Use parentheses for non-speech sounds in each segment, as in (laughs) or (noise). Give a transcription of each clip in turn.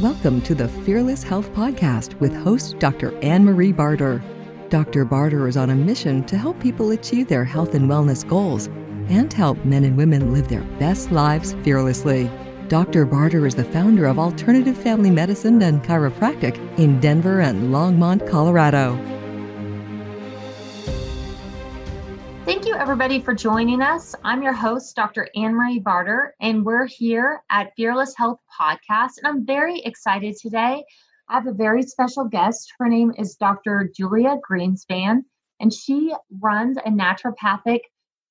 Welcome to the Fearless Health Podcast with host Dr. Anne Marie Barter. Dr. Barter is on a mission to help people achieve their health and wellness goals and help men and women live their best lives fearlessly. Dr. Barter is the founder of Alternative Family Medicine and Chiropractic in Denver and Longmont, Colorado. Everybody, for joining us. I'm your host, Dr. Anne Marie Barter, and we're here at Fearless Health Podcast. And I'm very excited today. I have a very special guest. Her name is Dr. Julia Greenspan, and she runs a naturopathic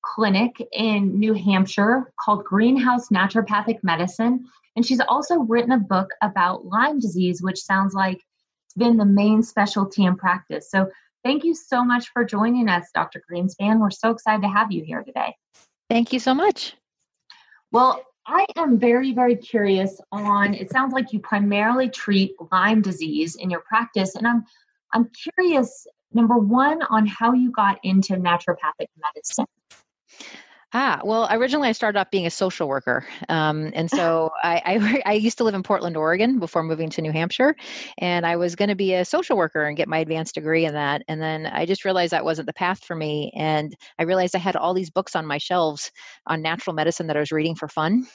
clinic in New Hampshire called Greenhouse Naturopathic Medicine. And she's also written a book about Lyme disease, which sounds like it's been the main specialty in practice. So Thank you so much for joining us, Dr. Greenspan. We're so excited to have you here today. Thank you so much. Well, I am very, very curious on it sounds like you primarily treat Lyme disease in your practice. And I'm I'm curious, number one, on how you got into naturopathic medicine. Ah, well, originally I started off being a social worker. Um, and so (laughs) I, I, I, used to live in Portland, Oregon before moving to New Hampshire. And I was going to be a social worker and get my advanced degree in that. And then I just realized that wasn't the path for me. And I realized I had all these books on my shelves on natural medicine that I was reading for fun.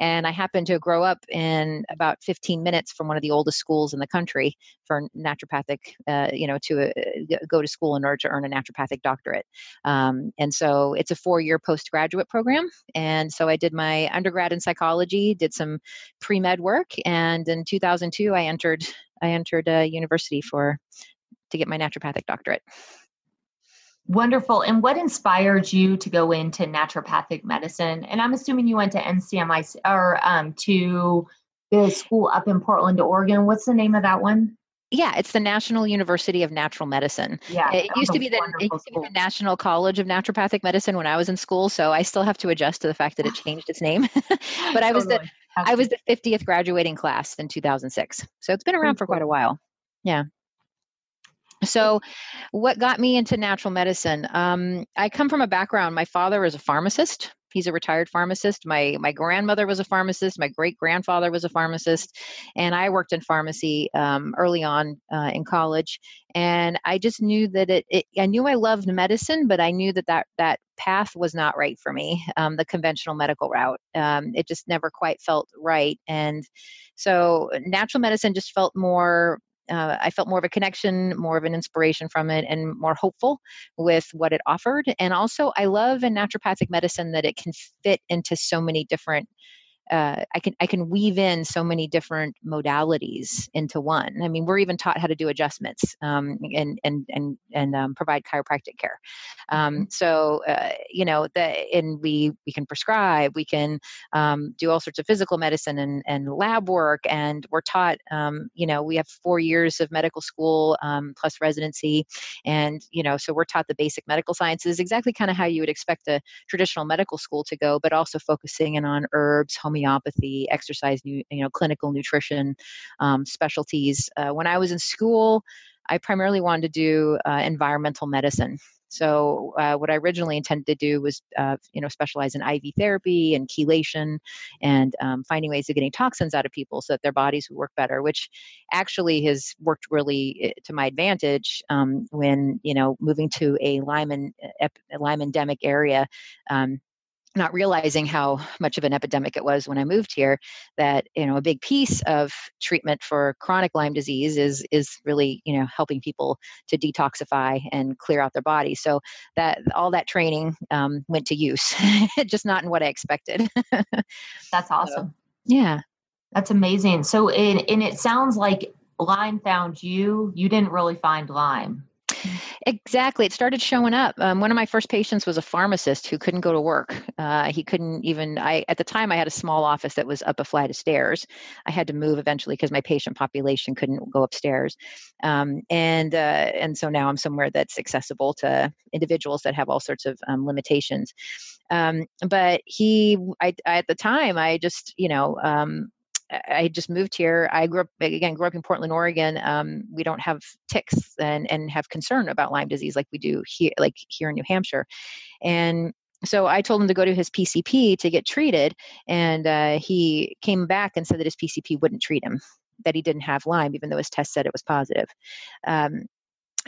And I happened to grow up in about 15 minutes from one of the oldest schools in the country for naturopathic, uh, you know, to uh, go to school in order to earn a naturopathic doctorate. Um, and so it's a four year postgraduate graduate program. And so I did my undergrad in psychology, did some pre med work, and in 2002 I entered I entered a university for to get my naturopathic doctorate. Wonderful. And what inspired you to go into naturopathic medicine? And I'm assuming you went to NCMI or um, to the school up in Portland, Oregon. What's the name of that one? Yeah, it's the National University of Natural Medicine. Yeah, it used to be the it used to be the National College of Naturopathic Medicine when I was in school, so I still have to adjust to the fact that it changed its name. (laughs) but I was the I was the 50th graduating class in 2006. So it's been around for quite a while. Yeah. So, what got me into natural medicine? Um, I come from a background. My father was a pharmacist. He's a retired pharmacist. My my grandmother was a pharmacist. My great grandfather was a pharmacist, and I worked in pharmacy um, early on uh, in college. And I just knew that it, it, I knew I loved medicine, but I knew that that that path was not right for me. Um, the conventional medical route. Um, it just never quite felt right, and so natural medicine just felt more uh, I felt more of a connection, more of an inspiration from it, and more hopeful with what it offered. And also, I love in naturopathic medicine that it can fit into so many different uh, I can I can weave in so many different modalities into one. I mean, we're even taught how to do adjustments um, and and and and um, provide chiropractic care. Um, mm-hmm. so uh, you know, the, and we we can prescribe, we can um, do all sorts of physical medicine and and lab work, and we're taught. Um, you know, we have four years of medical school um, plus residency, and you know, so we're taught the basic medical sciences, exactly kind of how you would expect a traditional medical school to go, but also focusing in on herbs, homeopathy homeopathy, exercise, you know, clinical nutrition um, specialties. Uh, when I was in school, I primarily wanted to do uh, environmental medicine. So uh, what I originally intended to do was, uh, you know, specialize in IV therapy and chelation, and um, finding ways of getting toxins out of people so that their bodies would work better. Which actually has worked really eh, to my advantage um, when you know moving to a Lyme, ep- Lyme endemic area. Um, not realizing how much of an epidemic it was when I moved here that you know a big piece of treatment for chronic Lyme disease is is really you know helping people to detoxify and clear out their body. So that all that training um, went to use (laughs) just not in what I expected. (laughs) That's awesome. so, yeah. That's amazing. So it, and it sounds like Lyme found you. You didn't really find Lyme Exactly. It started showing up. Um, one of my first patients was a pharmacist who couldn't go to work. Uh, he couldn't even, I, at the time, I had a small office that was up a flight of stairs. I had to move eventually because my patient population couldn't go upstairs. Um, and, uh, and so now I'm somewhere that's accessible to individuals that have all sorts of um, limitations. Um, but he, I, I, at the time, I just, you know, um, I just moved here. I grew up again, grew up in Portland, Oregon. Um, we don't have ticks and and have concern about Lyme disease like we do here, like here in New Hampshire. And so I told him to go to his PCP to get treated, and uh, he came back and said that his PCP wouldn't treat him. that he didn't have Lyme, even though his test said it was positive. Um,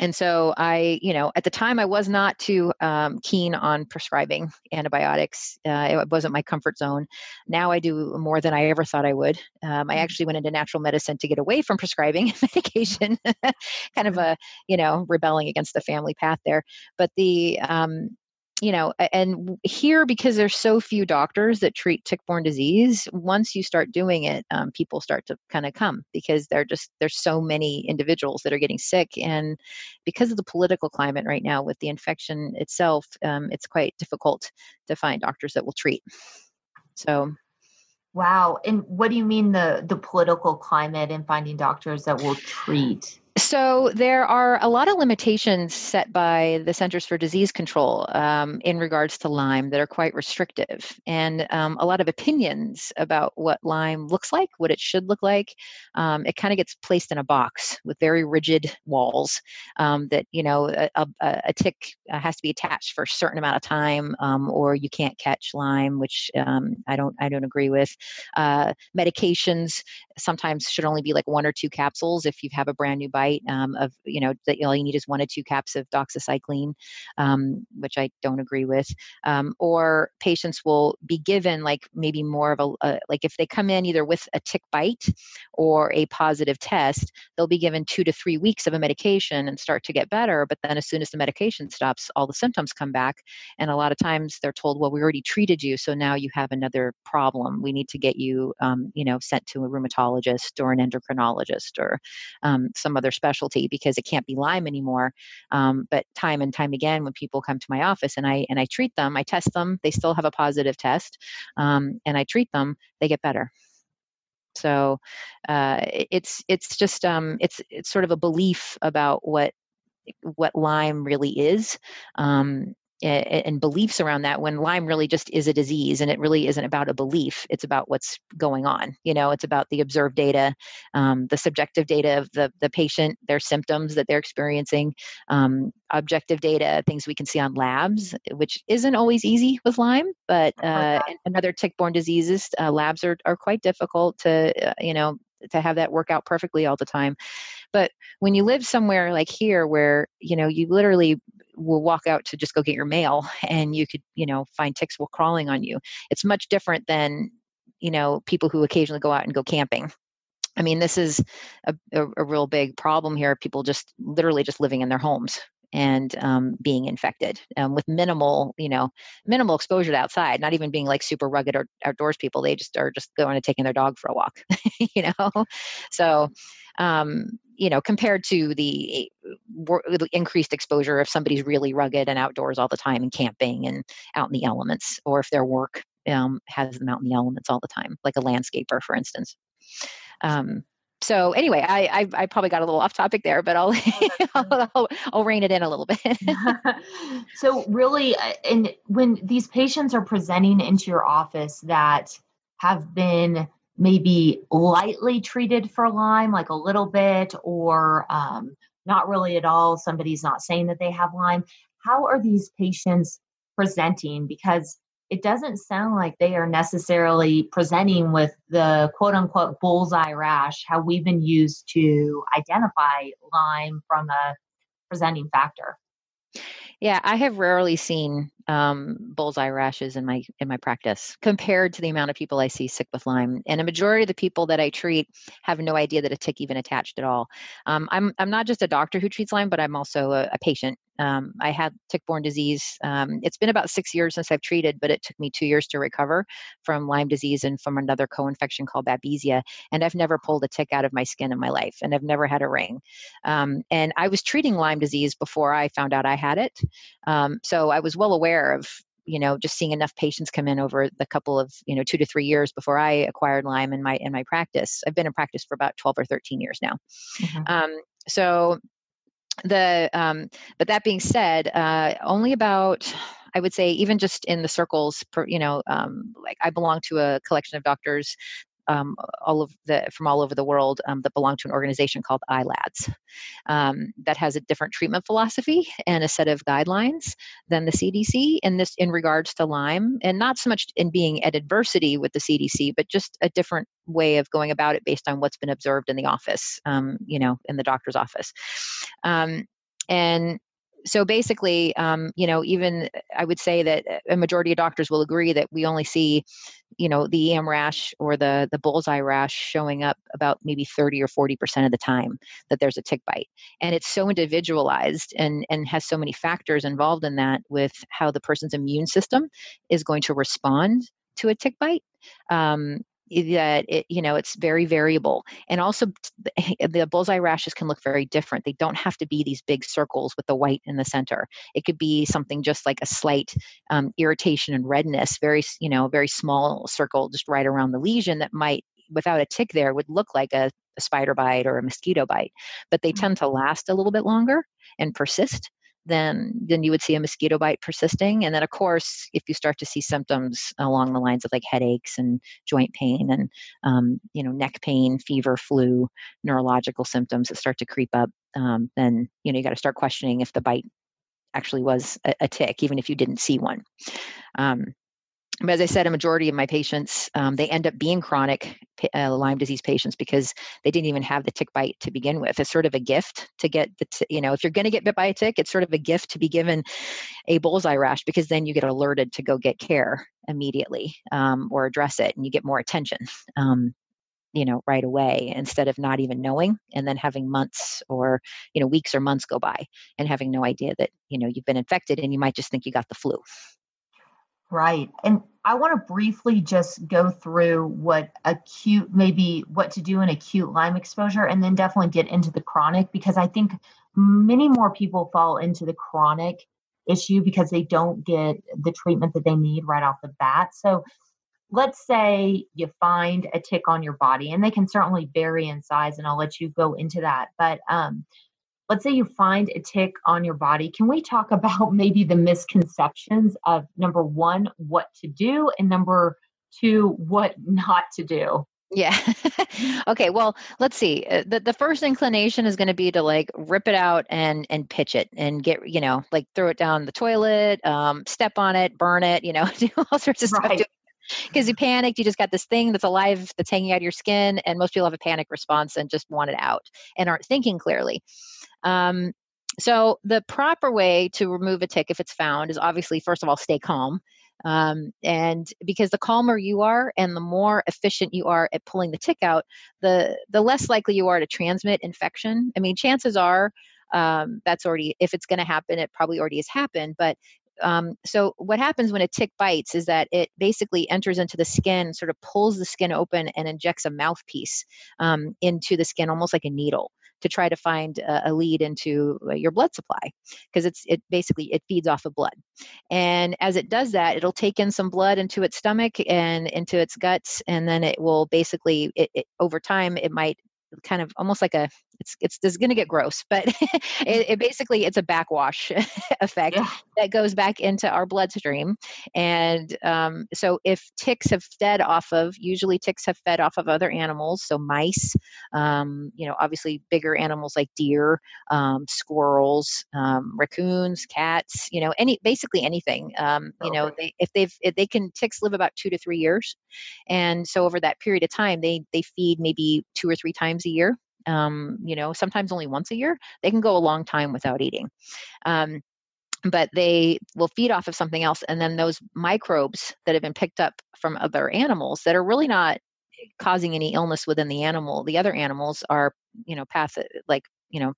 and so I, you know, at the time I was not too um, keen on prescribing antibiotics. Uh, it wasn't my comfort zone. Now I do more than I ever thought I would. Um, I mm. actually went into natural medicine to get away from prescribing (laughs) medication, (laughs) kind of a, you know, rebelling against the family path there. But the, um, you know, and here because there's so few doctors that treat tick-borne disease, once you start doing it, um, people start to kind of come because they're just there's so many individuals that are getting sick, and because of the political climate right now with the infection itself, um, it's quite difficult to find doctors that will treat. So. Wow. And what do you mean the the political climate and finding doctors that will treat? So there are a lot of limitations set by the Centers for Disease Control um, in regards to Lyme that are quite restrictive, and um, a lot of opinions about what Lyme looks like, what it should look like. Um, it kind of gets placed in a box with very rigid walls um, that you know a, a, a, tick uh, has to be attached for a certain amount of time, um, or you can't catch Lyme, which um, I don't I don't agree with. Uh, medications sometimes should only be like one or two capsules if you have a brand new bite um, of you know that all you need is one or two caps of doxycycline um, which i don't agree with um, or patients will be given like maybe more of a, a, like if they come in either with a tick bite or a positive test they'll be given two to three weeks of a medication and start to get better but then as soon as the medication stops all the symptoms come back and a lot of times they're told well we already treated you so now you have another problem. We need to get you um, you know sent to a rheumatologist or an endocrinologist or um, some other specialty because it can't be Lyme anymore. Um, but time and time again, when people come to my office and I and I treat them, I test them, they still have a positive test, um, and I treat them, they get better. So uh, it's it's just um, it's it's sort of a belief about what what Lyme really is. Um, and beliefs around that when lyme really just is a disease and it really isn't about a belief it's about what's going on you know it's about the observed data um, the subjective data of the, the patient their symptoms that they're experiencing um, objective data things we can see on labs which isn't always easy with lyme but uh, and other tick-borne diseases uh, labs are, are quite difficult to uh, you know to have that work out perfectly all the time. But when you live somewhere like here where you know you literally will walk out to just go get your mail and you could you know find ticks will crawling on you. It's much different than you know people who occasionally go out and go camping. I mean this is a, a, a real big problem here people just literally just living in their homes and um, being infected um, with minimal, you know, minimal exposure to outside, not even being like super rugged or outdoors people. They just are just going and taking their dog for a walk, (laughs) you know? So, um, you know, compared to the, the increased exposure if somebody's really rugged and outdoors all the time and camping and out in the elements, or if their work um, has them out in the elements all the time, like a landscaper, for instance. Um, so anyway, I, I, I probably got a little off topic there, but I'll (laughs) I'll, I'll, I'll rein it in a little bit. (laughs) so really, uh, and when these patients are presenting into your office that have been maybe lightly treated for Lyme, like a little bit, or um, not really at all. Somebody's not saying that they have Lyme. How are these patients presenting? Because it doesn't sound like they are necessarily presenting with the quote unquote bullseye rash, how we've been used to identify Lyme from a presenting factor. Yeah, I have rarely seen um, bullseye rashes in my in my practice compared to the amount of people I see sick with Lyme. And a majority of the people that I treat have no idea that a tick even attached at all. Um, I'm I'm not just a doctor who treats Lyme, but I'm also a, a patient. Um, I had tick-borne disease. Um, it's been about six years since I've treated, but it took me two years to recover from Lyme disease and from another co-infection called Babesia. And I've never pulled a tick out of my skin in my life, and I've never had a ring. Um, and I was treating Lyme disease before I found out I had it, um, so I was well aware of you know just seeing enough patients come in over the couple of you know two to three years before i acquired lyme in my in my practice i've been in practice for about 12 or 13 years now mm-hmm. um, so the um, but that being said uh, only about I would say even just in the circles, you know, um, like I belong to a collection of doctors um, all of the from all over the world um, that belong to an organization called ILADS um, that has a different treatment philosophy and a set of guidelines than the CDC in this in regards to Lyme, and not so much in being at adversity with the CDC, but just a different way of going about it based on what's been observed in the office, um, you know, in the doctor's office. Um, and so basically, um, you know, even I would say that a majority of doctors will agree that we only see, you know, the EM rash or the the bullseye rash showing up about maybe 30 or 40 percent of the time that there's a tick bite, and it's so individualized and and has so many factors involved in that with how the person's immune system is going to respond to a tick bite. Um, that it, you know it's very variable and also (laughs) the bullseye rashes can look very different. They don't have to be these big circles with the white in the center. It could be something just like a slight um, irritation and redness very you know very small circle just right around the lesion that might without a tick there would look like a, a spider bite or a mosquito bite. But they mm-hmm. tend to last a little bit longer and persist then then you would see a mosquito bite persisting and then of course if you start to see symptoms along the lines of like headaches and joint pain and um, you know neck pain fever flu neurological symptoms that start to creep up um, then you know you got to start questioning if the bite actually was a, a tick even if you didn't see one. Um, but as I said, a majority of my patients, um, they end up being chronic uh, Lyme disease patients because they didn't even have the tick bite to begin with. It's sort of a gift to get the, t- you know, if you're going to get bit by a tick, it's sort of a gift to be given a bullseye rash because then you get alerted to go get care immediately um, or address it and you get more attention. Um, you know right away instead of not even knowing and then having months or you know weeks or months go by and having no idea that you know you've been infected and you might just think you got the flu Right. And I want to briefly just go through what acute, maybe what to do in acute Lyme exposure, and then definitely get into the chronic because I think many more people fall into the chronic issue because they don't get the treatment that they need right off the bat. So let's say you find a tick on your body, and they can certainly vary in size, and I'll let you go into that. But um, let's say you find a tick on your body can we talk (laughs) about maybe the misconceptions of number one what to do and number two what not to do yeah. (laughs) okay. Well, let's see. Uh, the the first inclination is going to be to like rip it out and and pitch it and get you know like throw it down the toilet, um, step on it, burn it, you know, (laughs) do all sorts of right. stuff because you panicked you just got this thing that's alive that's hanging out of your skin and most people have a panic response and just want it out and aren't thinking clearly um, so the proper way to remove a tick if it's found is obviously first of all stay calm um, and because the calmer you are and the more efficient you are at pulling the tick out the the less likely you are to transmit infection. I mean chances are um, that's already if it's going to happen it probably already has happened but um, so what happens when a tick bites is that it basically enters into the skin sort of pulls the skin open and injects a mouthpiece um, into the skin almost like a needle to try to find a, a lead into uh, your blood supply because it's it basically it feeds off of blood. And as it does that it'll take in some blood into its stomach and into its guts and then it will basically it, it, over time it might kind of almost like a it's it's, it's going to get gross but (laughs) it, it, basically it's a backwash (laughs) effect yeah. that goes back into our bloodstream and um, so if ticks have fed off of usually ticks have fed off of other animals so mice um, you know obviously bigger animals like deer um, squirrels um, raccoons cats you know any basically anything um, you okay. know they, if they've if they can ticks live about two to three years and so over that period of time they they feed maybe two or three times a year um, you know, sometimes only once a year, they can go a long time without eating. Um, but they will feed off of something else. And then those microbes that have been picked up from other animals that are really not causing any illness within the animal, the other animals are, you know, path like, you know,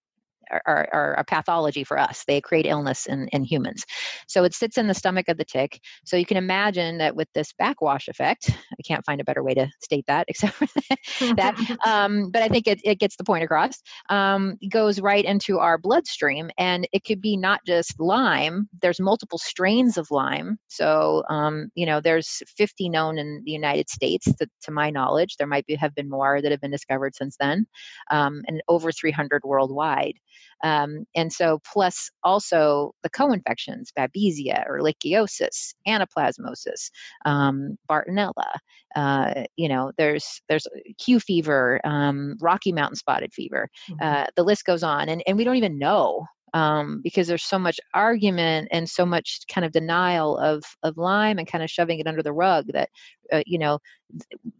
are, are, a pathology for us. They create illness in, in humans. So it sits in the stomach of the tick. So you can imagine that with this backwash effect, I can't find a better way to state that (laughs) except for (laughs) that. Um, but I think it, it gets the point across. Um, goes right into our bloodstream, and it could be not just Lyme. There's multiple strains of Lyme. So um, you know, there's 50 known in the United States, to, to my knowledge. There might be have been more that have been discovered since then, um, and over 300 worldwide. Um, and so, plus also the co-infections, babesia, ehrlichiosis, anaplasmosis, um, Bartonella. Uh, you know, there's there's Q fever, um, Rocky Mountain spotted fever. Mm-hmm. Uh, the list goes on, and and we don't even know um, because there's so much argument and so much kind of denial of of Lyme and kind of shoving it under the rug that uh, you know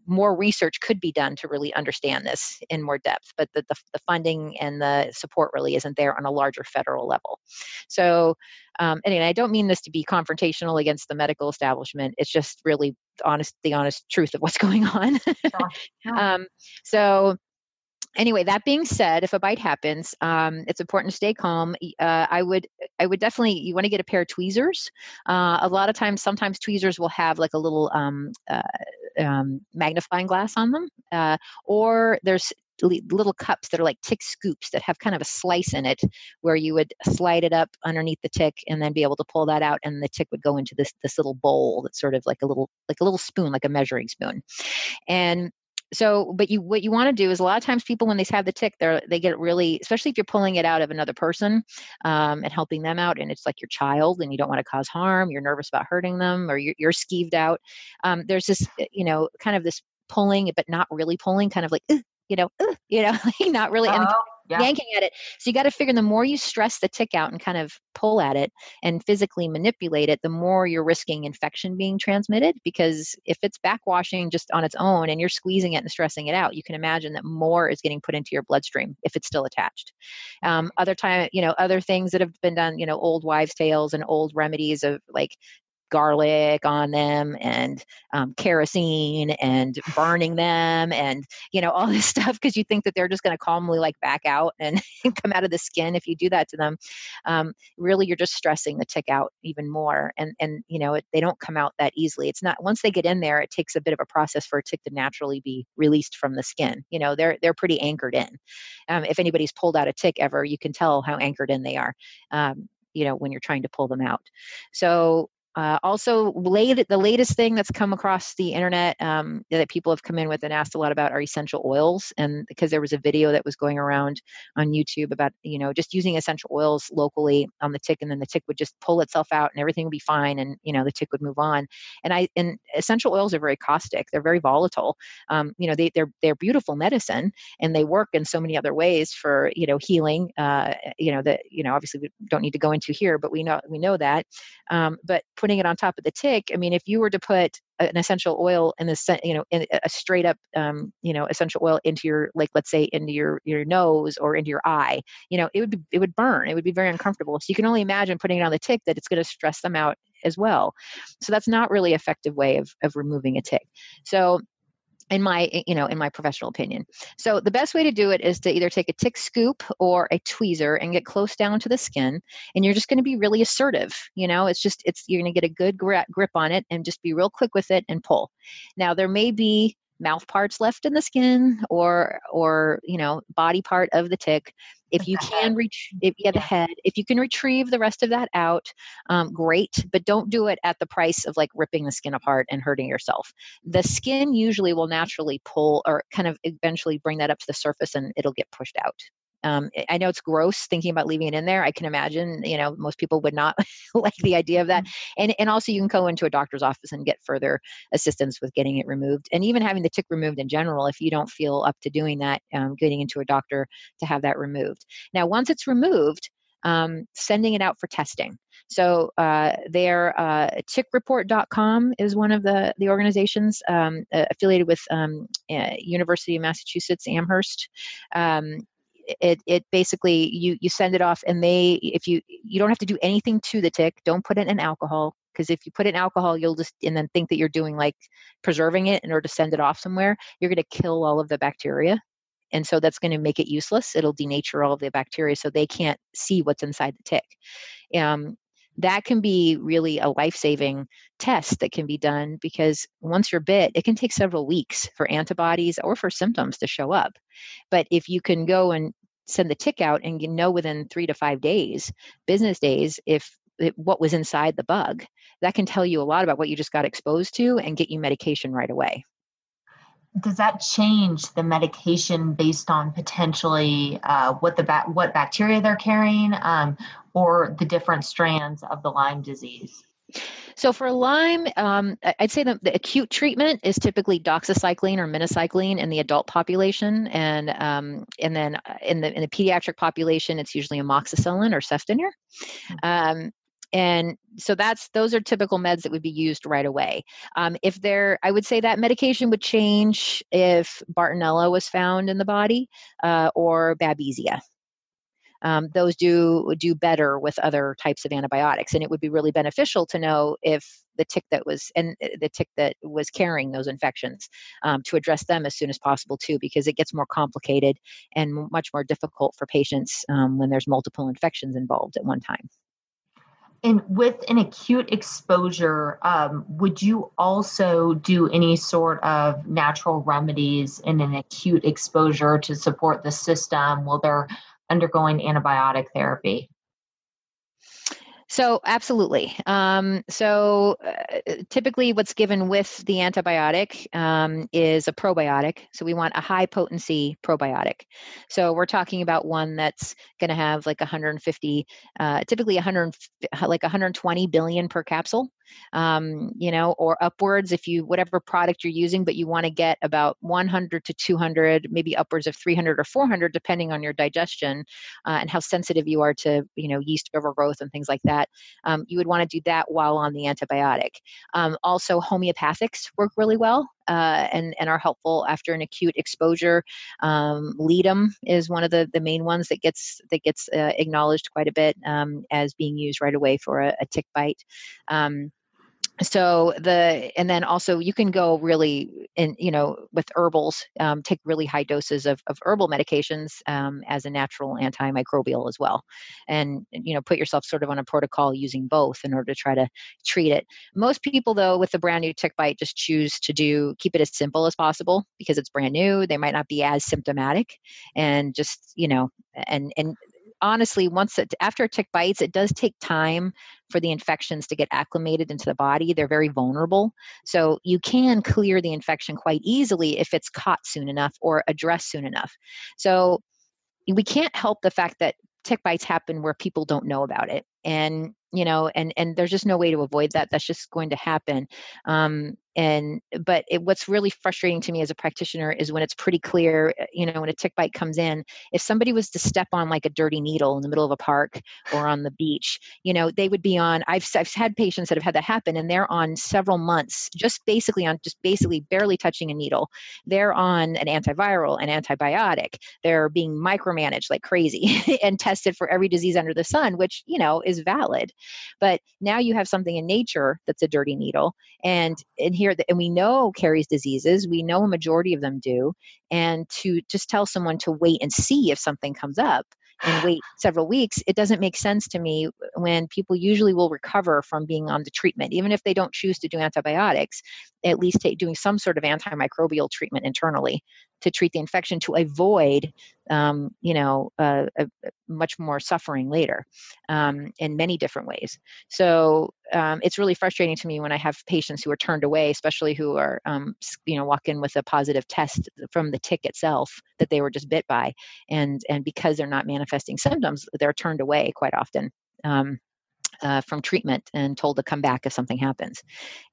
more research could be done to really understand this in more depth but the, the, the funding and the support really isn't there on a larger federal level. So um, anyway i don't mean this to be confrontational against the medical establishment it's just really honest the honest truth of what's (laughs) going on. Um, so anyway that being said if a bite happens um, it's important to stay calm. Uh, i would i would definitely you want to get a pair of tweezers. Uh, a lot of times sometimes tweezers will have like a little um, uh, um, magnifying glass on them uh, or there's little cups that are like tick scoops that have kind of a slice in it where you would slide it up underneath the tick and then be able to pull that out and the tick would go into this this little bowl that's sort of like a little like a little spoon like a measuring spoon. And so but you what you want to do is a lot of times people when they have the tick they're they get really especially if you're pulling it out of another person um, and helping them out and it's like your child and you don't want to cause harm you're nervous about hurting them or you're, you're skeeved out um, there's this eh, you know kind of this pulling but not really pulling kind of like you know you know (laughs) not really and oh yeah. yanking at it. So you got to figure the more you stress the tick out and kind of pull at it and physically manipulate it, the more you're risking infection being transmitted. Because if it's backwashing just on its own and you're squeezing it and stressing it out, you can imagine that more is getting put into your bloodstream if it's still attached. Um, other time, you know, other things that have been done, you know, old wives' tales and old remedies of like garlic on them and um, kerosene and burning them and you know all (laughs) this stuff because you think that they're just going to calmly like back out and (laughs) come out of the skin if you do that to them. Um, really you're just stressing the tick out even more and and you know it, they don't come out that easily. It's not once they get in there it takes a bit of a process for a tick to naturally be released from the skin. You know they're they're pretty anchored in. Um, if anybody's pulled out a tick ever you can tell how anchored in they are um, you know when you're trying to pull them out. So uh, also, the latest thing that's come across the internet um, that people have come in with and asked a lot about are essential oils. And because there was a video that was going around on YouTube about, you know, just using essential oils locally on the tick, and then the tick would just pull itself out and everything would be fine, and you know, the tick would move on. And I and essential oils are very caustic; they're very volatile. Um, you know, they, they're they're beautiful medicine, and they work in so many other ways for you know healing. Uh, you know that you know obviously we don't need to go into here, but we know we know that. Um, but putting it on top of the tick i mean if you were to put an essential oil in the you know in a straight up um, you know essential oil into your like let's say into your your nose or into your eye you know it would be, it would burn it would be very uncomfortable. So you can only imagine putting it on the tick that it's going to stress them out as well. So that's not really effective way of of removing a tick. So in my you know in my professional opinion. So the best way to do it is to either take a tick scoop or a tweezer and get close down to the skin and you're just going to be really assertive you know? It's just it's you're going to get a good grip on it and just be real quick with it and pull. Now there may be mouth parts left in the skin or or you know body part of the tick if you (laughs) can reach if yeah the head if you can retrieve the rest of that out um, great but don't do it at the price of like ripping the skin apart and hurting yourself. The skin usually will naturally pull or kind of eventually bring that up to the surface and it'll get pushed out um, I know it's gross thinking about leaving it in there. I can imagine, you know, most people would not (laughs) like the idea of that. Mm-hmm. And and also you can go into a doctor's office and get further assistance with getting it removed, and even having the tick removed in general. If you don't feel up to doing that, um, getting into a doctor to have that removed. Now, once it's removed, um, sending it out for testing. So uh, their uh, tickreport.com is one of the, the organizations um, uh, affiliated with um, uh, University of Massachusetts Amherst. Um, it it basically you you send it off and they if you you don't have to do anything to the tick. Don't put it in alcohol because if you put in alcohol you'll just and then think that you're doing like preserving it in order to send it off somewhere you're going to kill all of the bacteria. And so that's going to make it useless. It'll denature all of the bacteria so they can't see what's inside the tick. Um, that can be really a life-saving test that can be done because once you're bit it can take several weeks for antibodies or for symptoms to show up. But if you can go and send the tick out and you know within three to five days business days if it, what was inside the bug that can tell you a lot about what you just got exposed to and get you medication right away does that change the medication based on potentially uh, what the ba- what bacteria they're carrying um, or the different strands of the Lyme disease? So for Lyme, um, I'd say the, the, acute treatment is typically doxycycline or minocycline in the adult population, and um, and then uh, in the in the pediatric population, it's usually amoxicillin or cefdinir. Hmm. Um, and so that's those are typical meds that would be used right away. Um, if there i would say that medication would change if bartonella was found in the body uh, or babesia. Um, those do do better with other types of antibiotics and it would be really beneficial to know if the tick that was and uh, the tick that was carrying those infections um, to address them as soon as possible too because it gets more complicated and much more difficult for patients um, when there's multiple infections involved at one time and with an acute exposure, um, would you also do any sort of natural remedies in an acute exposure to support the system while they're undergoing antibiotic therapy? So, absolutely. Um, so, uh, typically, what's given with the antibiotic um, is a probiotic. So, we want a high potency probiotic. So, we're talking about one that's going to have like 150, uh, typically 100, like 120 billion per capsule um, you know, or upwards if you, whatever product you're using, but you want to get about 100 to 200, maybe upwards of 300 or 400, depending on your digestion uh, and how sensitive you are to, you know, yeast overgrowth and things like that. Um, you would want to do that while on the antibiotic. Um, also, homeopathics work really well. Uh, and and are helpful after an acute exposure. Um, Ledum is one of the, the main ones that gets that gets uh, acknowledged quite a bit um, as being used right away for a, a tick bite. Um, so the and then also you can go really in you know with herbals um, take really high doses of, of herbal medications um, as a natural antimicrobial as well. And you know put yourself sort of on a protocol using both in order to try to treat it. Most people though with the brand new tick bite just choose to do keep it as simple as possible because it's brand new. They might not be as symptomatic and just you know and and honestly, once it, after a tick bites, it does take time for the infections to get acclimated into the body. They're very vulnerable. So you can clear the infection quite easily if it's caught soon enough or addressed soon enough. So we can't help the fact that tick bites happen where people don't know about it and you know and and there's just no way to avoid that that's just going to happen um, and but it, what's really frustrating to me as a practitioner is when it's pretty clear uh, you know when a tick bite comes in if somebody was to step on like a dirty needle in the middle of a park or on the beach you know they would be on i've, I've had patients that have had that happen and they're on several months just basically on just basically barely touching a needle. They're on an antiviral an antibiotic. They're being micromanaged like crazy (laughs) and tested for every disease under the sun which you know is valid. But now you have something in nature that's a dirty needle and and here and we know carries diseases we know a majority of them do and to just tell someone to wait and see if something comes up and (sighs) wait several weeks, it doesn't make sense to me when people usually will recover from being on the treatment, even if they don't choose to do antibiotics, at least take, doing some sort of antimicrobial treatment internally to treat the infection to avoid, um, you know, uh, a, a much more suffering later um, in many different ways. So um, it's really frustrating to me when I have patients who are turned away, especially who are, um, you know, walk in with a positive test from the tick itself that they were just bit by, and and because they're not manifesting symptoms, they're turned away quite often. Um, uh, from treatment and told to come back if something happens.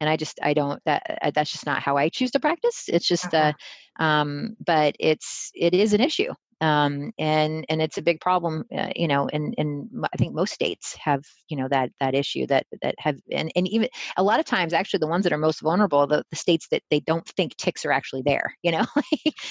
And i just i don't that uh, that's just not how i choose to practice. It's just uh, uh-huh. um, but it's it is an issue um, and and it's a big problem uh, you know and and i think most states have you know that that issue that that have and, and even a lot of times actually the ones that are most vulnerable the, the states that they don't think ticks are actually there you know? (laughs)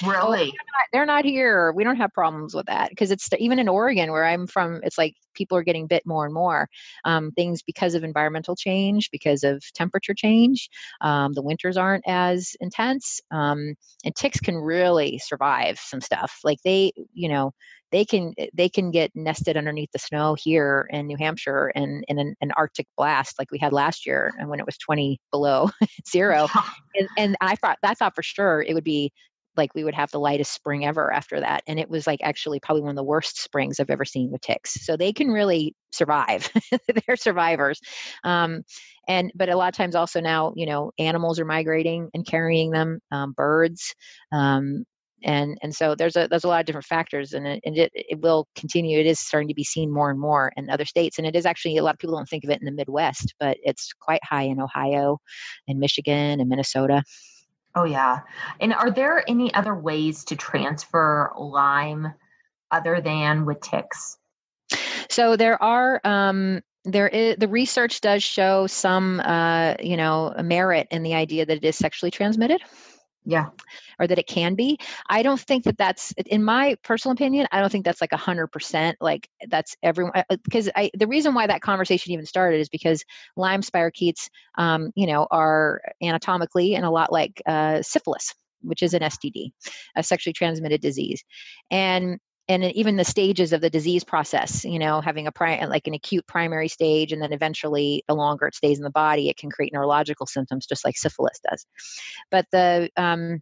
Oh, really? they're, not, they're not here. We don't have problems with that. Because it's even in oregon where i'm from it's like people are getting bit more and more um, things because of environmental change because of temperature change um, the winters aren't as intense um, and ticks can really survive some stuff. Like they you know they can they can get nested underneath the snow here in New Hampshire and in an, an, Arctic blast like we had last year and when it was 20 below (laughs) zero. (laughs) And, and I thought I thought for sure it would be like we would have the lightest spring ever after that and it was like actually probably one of the worst springs i've ever seen with ticks. So they can really survive. (laughs) They're survivors. Um, and but a lot of times also now you know animals are migrating and carrying them um, birds um, and and so there's a there's a lot of different factors and it, and it, it will continue it is starting to be seen more and more in other states and it is actually a lot of people don't think of it in the midwest but it's quite high in ohio and michigan and minnesota. Oh yeah. And are there any other ways to transfer lyme other than with ticks? So there are um, there is the research does show some uh, you know merit in the idea that it is sexually transmitted yeah. or that it can be. I don't think that that's in my personal opinion i don't think that's like a hundred percent like that's everyone because uh, i the reason why that conversation even started is because lyme spirochetes um, you know are anatomically and a lot like uh, syphilis which is an std a sexually transmitted disease. And and even the stages of the disease process you know having a pri- like an acute primary stage and then eventually the longer it stays in the body it can create neurological symptoms just like syphilis does. But the um,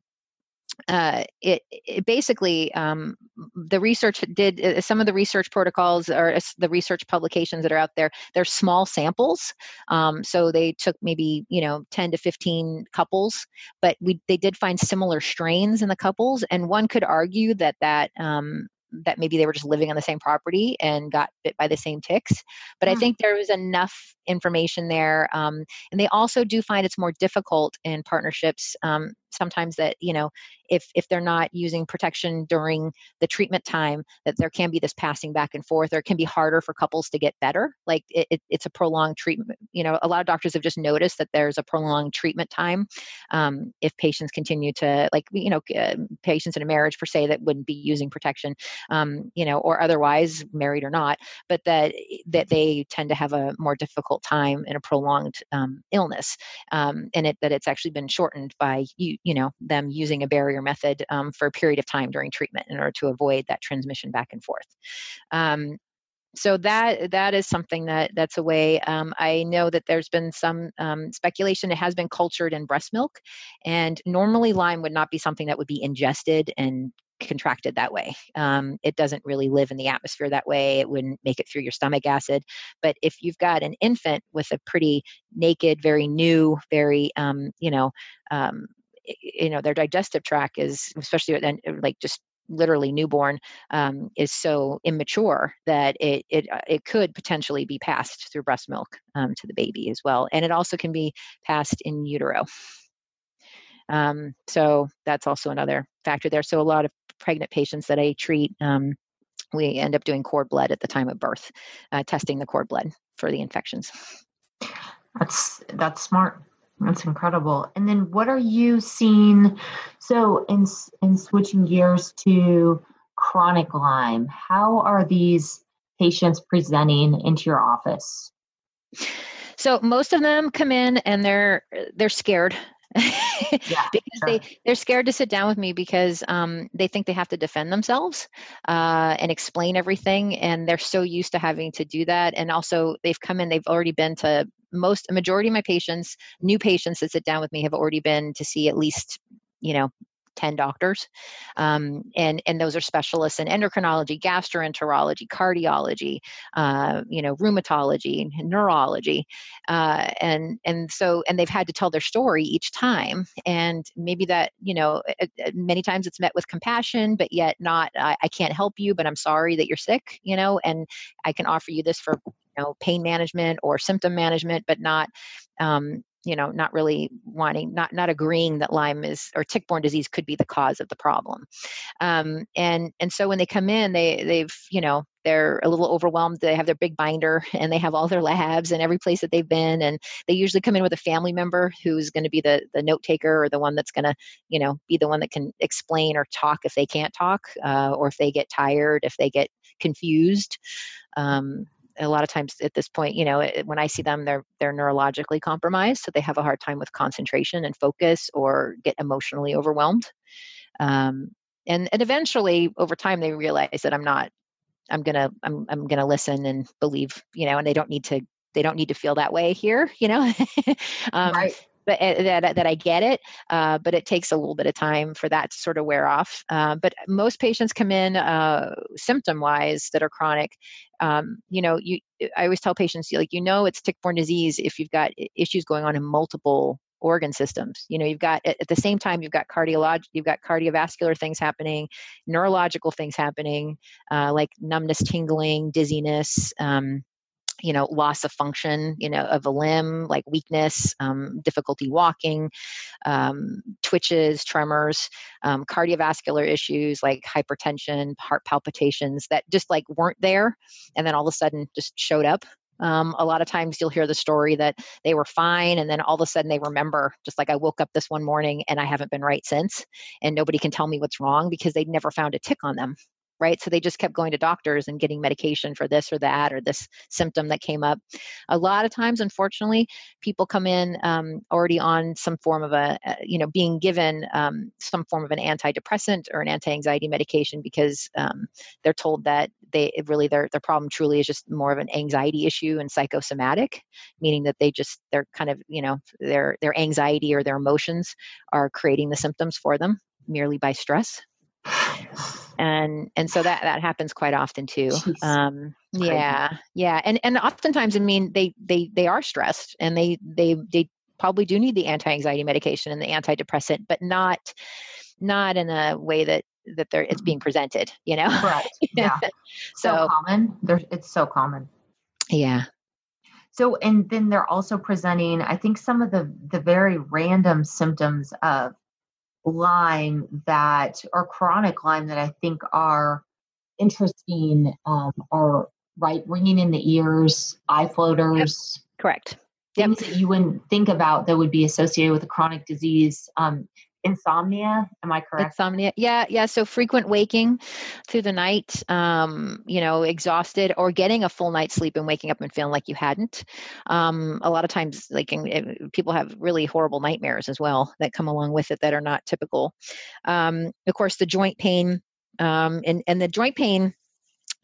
uh, it, it, basically um, the research did uh, some of the research protocols or uh, the research publications that are out there they're small samples. Um, so they took maybe you know 10 to 15 couples but we they did find similar strains in the couples and one could argue that that um, that maybe they were just living on the same property and got bit by the same ticks. But mm. I think there was enough information there. Um, and they also do find it's more difficult in partnerships um, sometimes that you know if if they're not using protection during the treatment time that there can be this passing back and forth or it can be harder for couples to get better. Like it, it, it's a prolonged treatment you know a lot of doctors have just noticed that there's a prolonged treatment time um, if patients continue to like you know uh, patients in a marriage per se that wouldn't be using protection um, you know or otherwise married or not but that that they tend to have a more difficult time in a prolonged um, illness um, and it that it's actually been shortened by you you know them using a barrier method um, for a period of time during treatment in order to avoid that transmission back and forth um, so that that is something that that's a way um, i know that there's been some um, speculation it has been cultured in breast milk and normally lyme would not be something that would be ingested and contracted that way. Um, it doesn't really live in the atmosphere that way. It wouldn't make it through your stomach acid. But if you've got an infant with a pretty naked, very new, very, um, you know, um, you know their digestive tract is especially then like just literally newborn um, is so immature that it it uh, it could potentially be passed through breast milk um, to the baby as well, and it also can be passed in utero. Um, so that's also another factor there. So a lot of pregnant patients that I treat, um, we end up doing cord blood at the time of birth, uh, testing the cord blood for the infections. That's that's smart. That's incredible. And then what are you seeing? So in in switching gears to chronic Lyme, how are these patients presenting into your office? So most of them come in and they're they're scared yeah, (laughs) because sure. they they're scared to sit down with me because um, they think they have to defend themselves uh, and explain everything and they're so used to having to do that and also they've come in they've already been to most a majority of my patients new patients that sit down with me have already been to see at least you know 10 doctors um, and and those are specialists in endocrinology gastroenterology cardiology uh, you know rheumatology neurology uh, and and so and they've had to tell their story each time and maybe that you know many times it's met with compassion but yet not I, I can't help you but i'm sorry that you're sick you know and i can offer you this for know pain management or symptom management but not um, you know not really wanting not not agreeing that lyme is or tick-borne disease could be the cause of the problem. Um, and and so when they come in they they've you know they're a little overwhelmed they have their big binder (laughs) and they have all their labs and every place that they've been and they usually come in with a family member who's going to be the the note taker or the one that's going to you know be the one that can explain or talk if they can't talk uh, or if they get tired if they get confused. Um, a lot of times at this point you know when i see them they're they're neurologically compromised so they have a hard time with concentration and focus or get emotionally overwhelmed. Um, and and eventually over time they realize that i'm not i'm gonna i'm, I'm gonna listen and believe you know and they don't need to they don't need to feel that way here you know? (laughs) Um, right but uh, that that I get it, uh, but it takes a little bit of time for that to sort of wear off. Uh, but most patients come in uh, symptom wise that are chronic. Um, you know, you I always tell patients like you know it's tick-borne disease if you've got issues going on in multiple organ systems you know you've got at the same time you've got cardiolog you've got cardiovascular things happening neurological things happening uh, like numbness tingling dizziness um, you know loss of function you know of a limb like weakness um, difficulty walking um, twitches tremors um, cardiovascular issues like hypertension heart palpitations that just like weren't there and then all of a sudden just showed up. Um, a lot of times you'll hear the story that they were fine and then all of a sudden they remember just like i woke up this one morning and i haven't been right since and nobody can tell me what's wrong because they never found a tick on them right? So they just kept going to doctors and getting medication for this or that or this symptom that came up. A lot of times, unfortunately, people come in um, already on some form of a, uh, you know, being given um, some form of an antidepressant or an anti-anxiety medication because um, they're told that they really their their problem truly is just more of an anxiety issue and psychosomatic, meaning that they just they're kind of you know their their anxiety or their emotions are creating the symptoms for them merely by stress (sighs) (sighs) and and so that that happens quite often too um yeah yeah and and oftentimes i mean they they they are stressed and they they they probably do need the anti-anxiety medication and the antidepressant but not not in a way that that they're it's being presented you know? Right. (laughs) Yeah. So, so common. There's it's so common. Yeah. So and then they're also presenting i think some of the the very random symptoms of Lyme that or chronic Lyme that I think are interesting um, are right ringing in the ears, eye floaters. Yep. Correct. Things yep. that you wouldn't think about that would be associated with a chronic disease. Um, insomnia am i correct insomnia yeah yeah so frequent waking through the night um, you know exhausted or getting a full night's sleep and waking up and feeling like you hadn't um, a lot of times like in, people have really horrible nightmares as well that come along with it that are not typical um, of course the joint pain um, and and the joint pain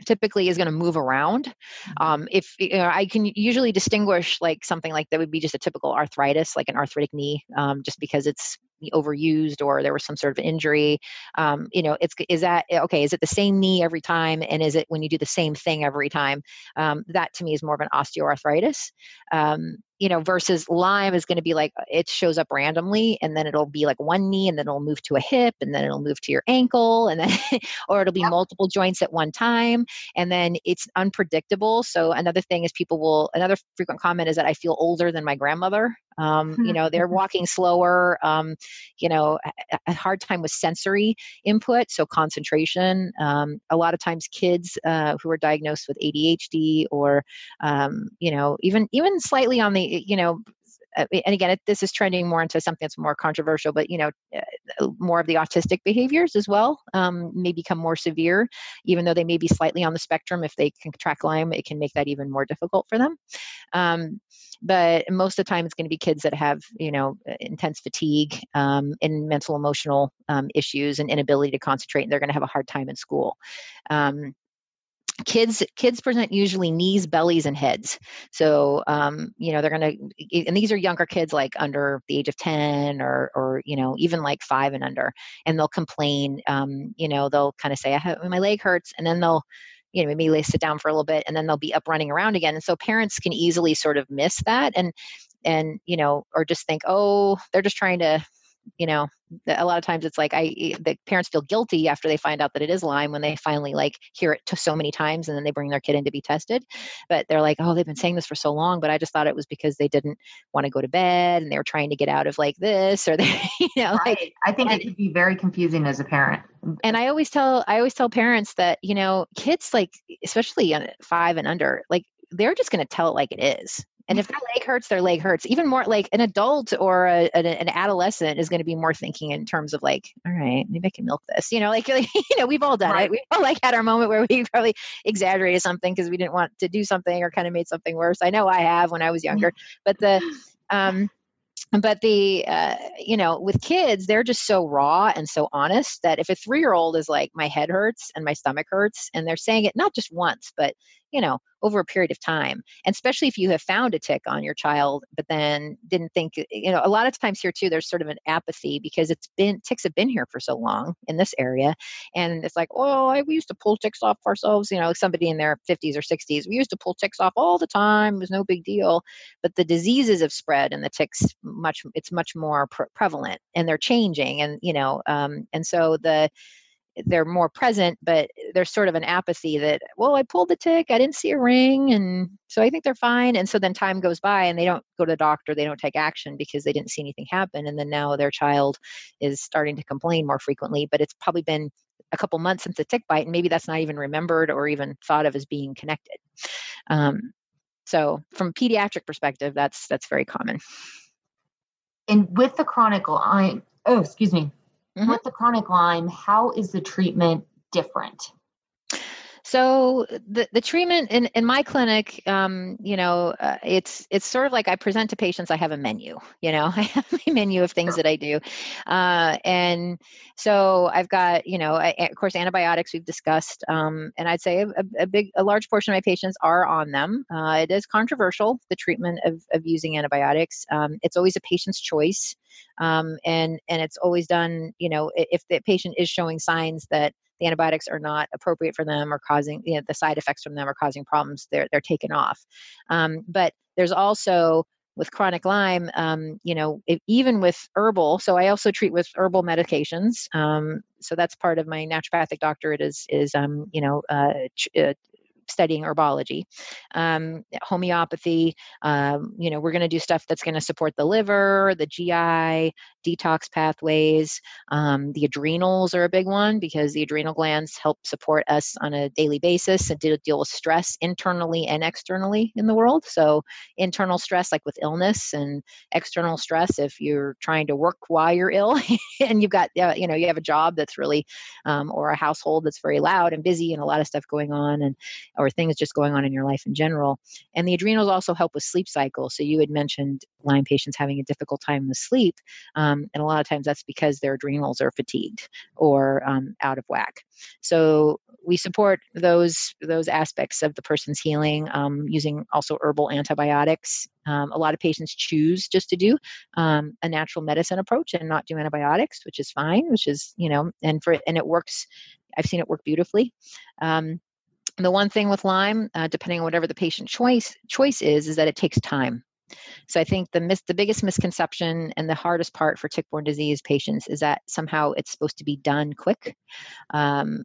typically is going to move around. Mm-hmm. Um, if you know, I can usually distinguish like something like that would be just a typical arthritis, like an arthritic knee, um, just because it's overused or there was some sort of injury. Um, you know, it's is that eh, okay? Is it the same knee every time, and is it when you do the same thing every time? Um, that to me is more of an osteoarthritis. Um, you know, versus Lyme is going to be like it shows up randomly and then it'll be like one knee and then it'll move to a hip and then it'll move to your ankle and then, (laughs) or it'll be yep. multiple joints at one time. And then it's unpredictable. So another thing is people will, another frequent comment is that I feel older than my grandmother. Um, you know, they're (laughs) walking slower, um, you know, a, a, hard time with sensory input, so concentration. Um, a lot of times kids uh, who are diagnosed with ADHD or, um, you know, even even slightly on the, you know, and again, it, this is trending more into something that's more controversial, but you know, uh, more of the autistic behaviors as well um, may become more severe, even though they may be slightly on the spectrum. If they can contract Lyme, it can make that even more difficult for them. Um, but most of the time, it's going to be kids that have you know intense fatigue um, and mental emotional um, issues and inability to concentrate, and they're going to have a hard time in school. Um, kids kids present usually knees bellies and heads. So um, you know they're gonna and these are younger kids like under the age of 10 or or you know even like five and under and they'll complain um, you know they'll kind of say i have my leg hurts and then they'll you know maybe they sit down for a little bit and then they'll be up running around again and so parents can easily sort of miss that and and you know or just think oh they're just trying to you know a lot of times it's like i the parents feel guilty after they find out that it is lyme when they finally like hear it to so many times and then they bring their kid in to be tested. But they're like oh they've been saying this for so long but i just thought it was because they didn't want to go to bed and they were trying to get out of like this or (laughs) they you know right. like i think and, it could be very confusing as a parent. Mm, and i always tell i always tell parents that you know kids like especially five and under like they're just going to tell it like it is and if their leg hurts, their leg hurts. Even more like an adult or a, an, an, adolescent is going to be more thinking in terms of like, all right, maybe I can milk this. You know, like, (laughs) like you know, we've all done right. it. We've all like had our moment where we probably exaggerated something because we didn't want to do something or kind of made something worse. I know I have when I was younger, but the (laughs) um but the uh, you know with kids they're just so raw and so honest that if a three year old is like my head hurts and my stomach hurts and they're saying it not just once but you know over a period of time and especially if you have found a tick on your child but then didn't think you know a lot of times here too there's sort of an apathy because it's been ticks have been here for so long in this area and it's like oh I, we used to pull ticks off ourselves you know somebody in their 50s or 60s we used to pull ticks off all the time it was no big deal but the diseases have spread and the ticks much it's much more pre- prevalent and they're changing and you know um, and so the they're more present, but there's sort of an apathy that, well, I pulled the tick, I didn't see a ring, and so I think they're fine. And so then time goes by and they don't go to the doctor, they don't take action because they didn't see anything happen. And then now their child is starting to complain more frequently, but it's probably been a couple months since the tick bite, and maybe that's not even remembered or even thought of as being connected. Um, so from pediatric perspective, that's that's very common. And with the chronic Lyme, oh, excuse me, Mm-hmm. With the chronic Lyme, how is the treatment different? So the, the treatment in, in my clinic, um, you know, uh, it's it's sort of like I present to patients. I have a menu, you know, (laughs) I have a menu of things that I do, uh, and so I've got, you know, I, of course, antibiotics we've discussed, um, and I'd say a, a, big, a large portion of my patients are on them. Uh, it is controversial the treatment of of using antibiotics. Um, it's always a patient's choice, um, and and it's always done, you know, if the patient is showing signs that the antibiotics are not appropriate for them or causing you know, the side effects from them are causing problems they're, they're taken off um, but there's also with chronic Lyme, um, you know, if, even with herbal. So I also treat with herbal medications. Um, so that's part of my naturopathic doctorate is is um, you know uh, ch- uh, studying herbology, um, homeopathy. Um, you know, we're going to do stuff that's going to support the liver, the GI, detox pathways. Um, the adrenals are a big one because the adrenal glands help support us on a daily basis and deal with stress internally and externally in the world. So, internal stress, like with illness, and external stress, if you're trying to work while you're ill (laughs) and you've got, uh, you know, you have a job that's really, um, or a household that's very loud and busy and a lot of stuff going on, and or things just going on in your life in general. And the adrenals also help with sleep cycle. So, you had mentioned Lyme patients having a difficult time with sleep. Um, and a lot of times that's because their adrenals are fatigued or um, out of whack. So we support those those aspects of the person's healing um, using also herbal antibiotics. Um, a lot of patients choose just to do um, a natural medicine approach and not do antibiotics, which is fine. Which is you know, and for and it works. I've seen it work beautifully. Um, the one thing with Lyme, uh, depending on whatever the patient choice choice is, is that it takes time. So I think the mis- the biggest misconception and the hardest part for tick-borne disease patients is that somehow it's supposed to be done quick. Um,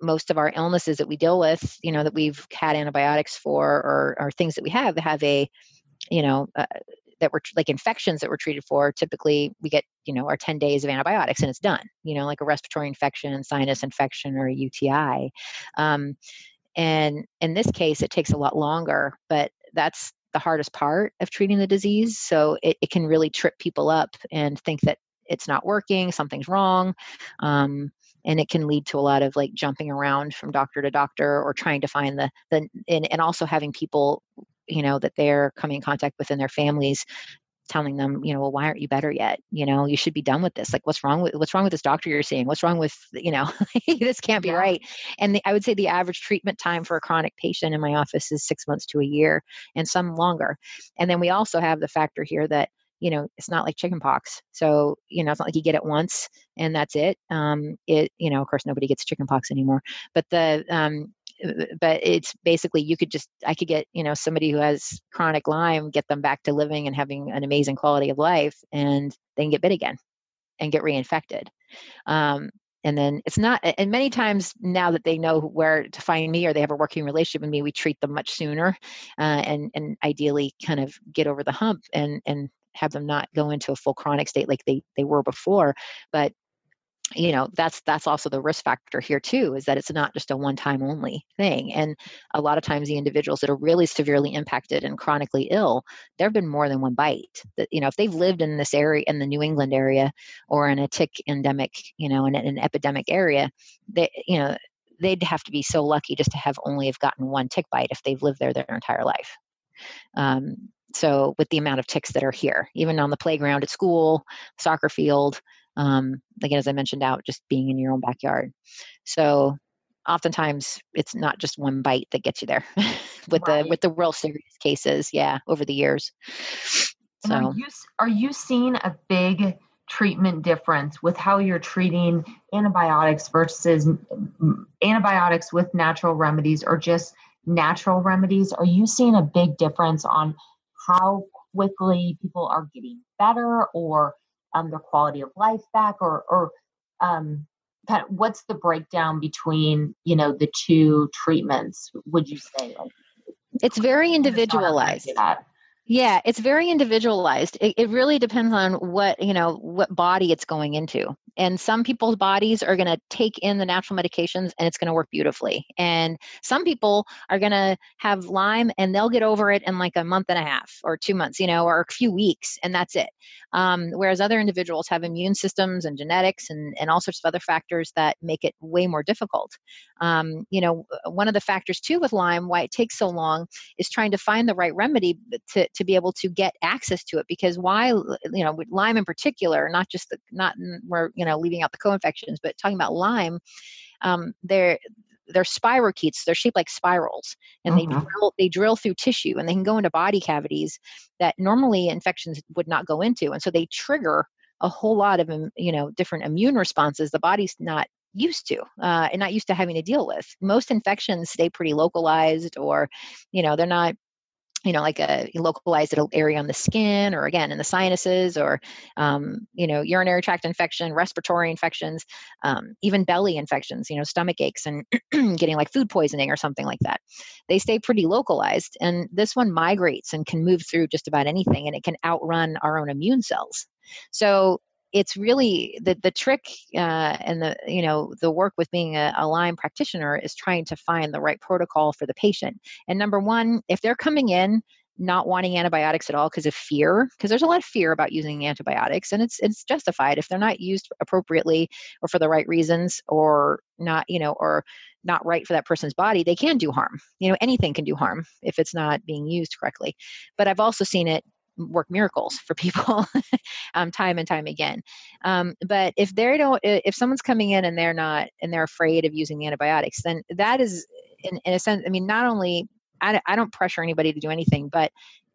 most of our illnesses that we deal with, you know, that we've had antibiotics for, or, or things that we have, have a, you know, uh, that were like infections that we're treated for typically we get you know our 10 days of antibiotics and it's done you know like a respiratory infection sinus infection or a uti um, and in this case it takes a lot longer but that's the hardest part of treating the disease. So it, it can really trip people up and think that it's not working, something's wrong. Um, and it can lead to a lot of like jumping around from doctor to doctor or trying to find the the and, and also having people you know that they're coming in contact with in their families telling them, you know, well, why aren't you better yet? You know, you should be done with this. Like, what's wrong with what's wrong with this doctor you're seeing? What's wrong with, you know, (laughs) this can't be yeah. right. And the, I would say the average treatment time for a chronic patient in my office is six months to a year, and some longer. And then we also have the factor here that you know it's not like chickenpox so you know it's not like you get it once and that's it um it you know of course nobody gets chickenpox anymore but the um but it's basically you could just i could get you know somebody who has chronic lyme get them back to living and having an amazing quality of life and they can get bit again and get reinfected. Um, and then it's not and many times now that they know where to find me or they have a working relationship with me we treat them much sooner uh, and and ideally kind of get over the hump and and have them not go into a full chronic state like they they were before. But you know that's that's also the risk factor here too is that it's not just a one time only thing and a lot of times the individuals that are really severely impacted and chronically ill there have been more than one bite that you know if they've lived in this area in the new england area or in a tick endemic you know in an epidemic area they you know they'd have to be so lucky just to have only have gotten one tick bite if they've lived there their entire life. Um, so with the amount of ticks that are here even on the playground at school soccer field um, again as i mentioned out just being in your own backyard. So oftentimes it's not just one bite that gets you there (laughs) with right. the with the real serious cases yeah over the years. So are you, are you seeing a big treatment difference with how you're treating antibiotics versus antibiotics with natural remedies or just natural remedies? Are you seeing a big difference on how quickly people are getting better or um, their quality of life back or or um, kind of what's the breakdown between you know the two treatments would you say like it's very individualized yeah, it's very individualized. It, it really depends on what, you know, what body it's going into. And some people's bodies are going to take in the natural medications and it's going to work beautifully. And some people are going to have Lyme and they'll get over it in like a month and a half or two months, you know, or a few weeks, and that's it. Um, whereas other individuals have immune systems and genetics and, and all sorts of other factors that make it way more difficult. Um, you know, one of the factors too with Lyme, why it takes so long, is trying to find the right remedy to, to be able to get access to it. Because why, you know, with Lyme in particular, not just the, not we're, you know, leaving out the co-infections, but talking about Lyme, um, there they're spirochetes they're shaped like spirals and they uh-huh. drill they drill through tissue and they can go into body cavities that normally infections would not go into and so they trigger a whole lot of you know different immune responses the body's not used to uh, and not used to having to deal with most infections stay pretty localized or you know they're not you know, like a localized area on the skin, or again in the sinuses, or um, you know, urinary tract infection, respiratory infections, um, even belly infections. You know, stomach aches and (clears throat) getting like food poisoning or something like that. They stay pretty localized, and this one migrates and can move through just about anything, and it can outrun our own immune cells. So it's really the the trick uh, and the you know the work with being a, a Lyme practitioner is trying to find the right protocol for the patient. And number one, if they're coming in not wanting antibiotics at all because of fear because there's a lot of fear about using antibiotics and it's it's justified. If they're not used appropriately or for the right reasons or not you know or not right for that person's body they can do harm. You know anything can do harm if it's not being used correctly. But i've also seen it work miracles for people (laughs) um, time and time again. Um, but if they don't if someone's coming in and they're not and they're afraid of using the antibiotics then that is in, in a sense i mean not only I, I don't pressure anybody to do anything but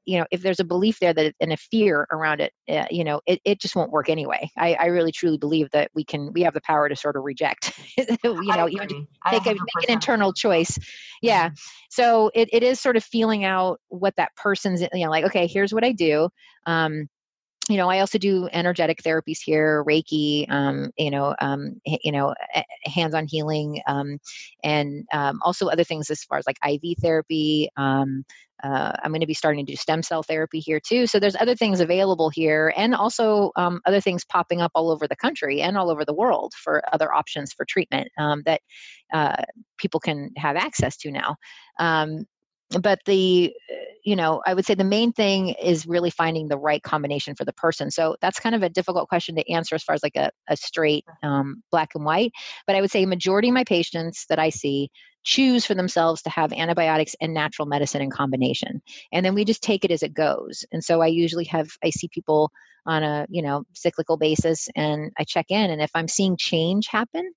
you know if there's a belief there that and a fear around it uh, you know it, it just won't work anyway. I, I really truly believe that we can we have the power to sort of reject (laughs) you know even make, a, make an internal choice. Yeah. Mm-hmm. so it, it is sort of feeling out what that person's you know like okay here's what i do um, you know, I also do energetic therapies here, Reiki, um, you know, um, you know, hands-on healing, um, and um, also other things as far as like IV therapy. Um, uh, I'm going to be starting to do stem cell therapy here too. So there's other things available here, and also um, other things popping up all over the country and all over the world for other options for treatment that uh, people can have access to now but the you know i would say the main thing is really finding the right combination for the person. So that's kind of a difficult question to answer as far as like a, a straight um, black and white but i would say majority of my patients that i see choose for themselves to have antibiotics and natural medicine in combination and then we just take it as it goes and so i usually have i see people on a you know cyclical basis and i check in and if i'm seeing change happen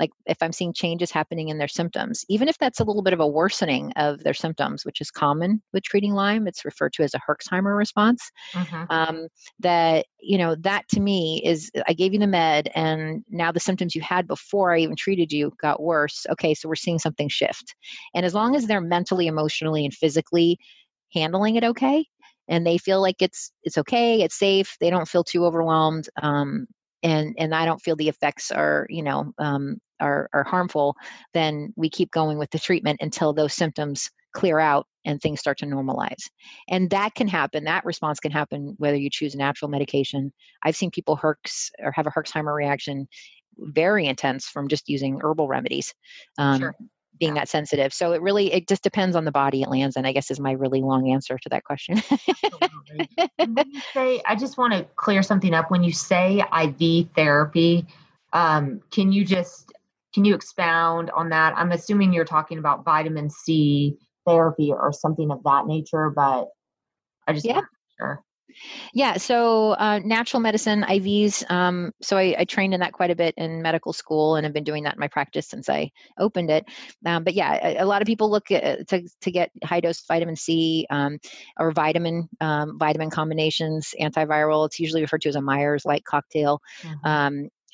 like if i'm seeing changes happening in their symptoms even if that's a little bit of a worsening of their symptoms which is common with treating lyme it's referred to as a herxheimer response mm-hmm. um, that you know that to me is i gave you the med and now the symptoms you had before i even treated you got worse okay so we're seeing something shift and as long as they're mentally emotionally and physically handling it okay and they feel like it's it's okay it's safe they don't feel too overwhelmed um, and and i don't feel the effects are you know um, are, are harmful, then we keep going with the treatment until those symptoms clear out and things start to normalize. And that can happen. That response can happen whether you choose natural medication. I've seen people Herx or have a Herxheimer reaction very intense from just using herbal remedies. Um, sure. Being that sensitive, so it really it just depends on the body it lands in. I guess is my really long answer to that question. (laughs) say, I just want to clear something up. When you say IV therapy, um, can you just can you expound on that? I'm assuming you're talking about vitamin C therapy or something of that nature, but I just yeah. Sure. Yeah, so uh, natural medicine IVs. Um, so I, I, trained in that quite a bit in medical school, and I've been doing that in my practice since I opened it. Um, but yeah, a, a, lot of people look at, to to get high dose vitamin C um, or vitamin um, vitamin combinations, antiviral. It's usually referred to as a Myers like cocktail. Mm-hmm.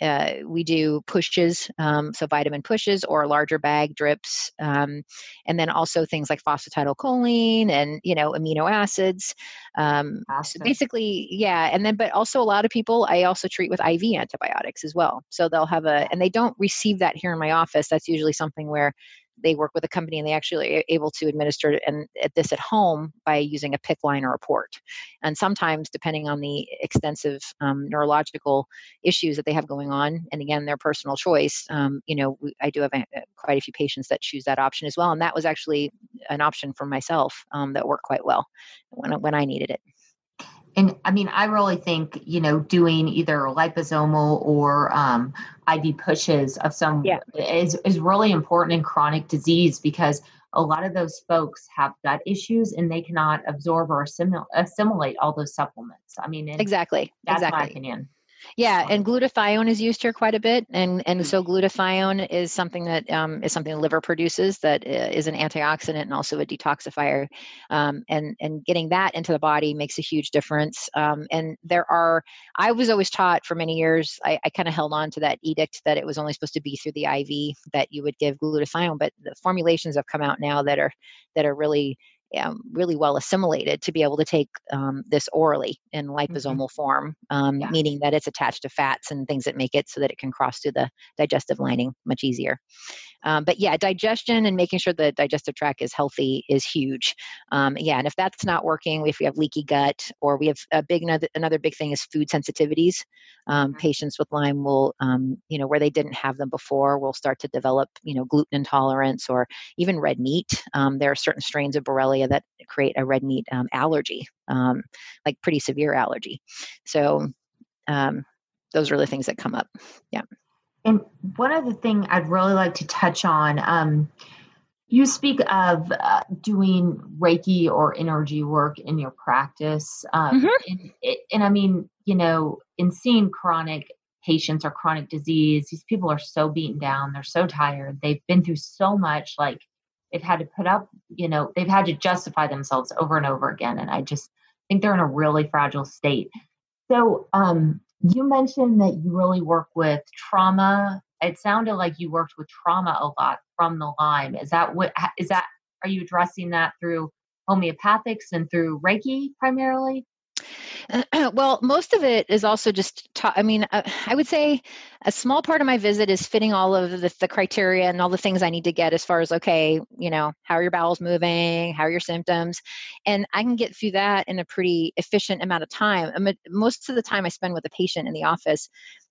Uh, we do pushes, um, so vitamin pushes or larger bag drips, um, and then also things like phosphatidylcholine and you know amino acids. Um, so basically, yeah, and then but also a lot of people I also treat with IV antibiotics as well. So they'll have a, and they don't receive that here in my office. That's usually something where they work with a company and they actually are able to administer and at this at home by using a PICC line or a port. And sometimes, depending on the extensive um, neurological issues that they have going on, and again, their personal choice, um, you know, I do have a, quite a few patients that choose that option as well. And that was actually an option for myself um, that worked quite well when, when I needed it and I mean, I really think you know doing either liposomal or um, IV pushes of some yeah. is is really important in chronic disease because a lot of those folks have gut issues and they cannot absorb or assimil- assimilate all those supplements. I mean, exactly. That's exactly. my opinion. Yeah, and glutathione is used here quite a bit, and and so glutathione is something that um, is something the liver produces that uh, an antioxidant and also a detoxifier, um, and and getting that into the body makes a huge difference. Um, and there are, I was always taught for many years, I, I kind of held on to that edict that it was only supposed to be through the IV that you would give glutathione, but the formulations have come out now that are that are really um, really well assimilated to be able to take um, this orally in mm-hmm. liposomal mm-hmm. form, um, yeah. meaning that it's attached to fats and things that make it so that it can cross through the digestive lining much easier. Um, but yeah, digestion and making sure the digestive tract is healthy is huge. Um, yeah, and if that's not working, if we have leaky gut or we have a big another, another big thing is food sensitivities. Um, mm-hmm. Patients with Lyme will, um, you know, where they didn't have them before, will start to develop, you know, gluten intolerance or even red meat. Um, there are certain strains of Borrelia that create a red meat um, allergy, like pretty severe allergy. So those are the things that come up. Yeah. And one other thing I'd really like to touch on um, you speak of uh, doing Reiki or energy work in your practice. Um, mm-hmm. and, and I mean, you know, in seeing chronic patients or chronic disease, these people are so beaten down, they're so tired, they've been through so much, like they've had to put up, you know, they've had to justify themselves over and over again. And I just think they're in a really fragile state. So, um, you mentioned that you really work with trauma. It sounded like you worked with trauma a lot from the Lyme. Is that what is that are you addressing that through homeopathics and through Reiki primarily? (clears throat) well, most of it is also just, ta- I mean, uh, I would say a small part of my visit is fitting all of the, the, criteria and all the things I need to get as far as, okay, you know, how are your bowels moving? How are your symptoms? And I can get through that in a pretty efficient amount of time. I mean, most of the time I spend with a patient in the office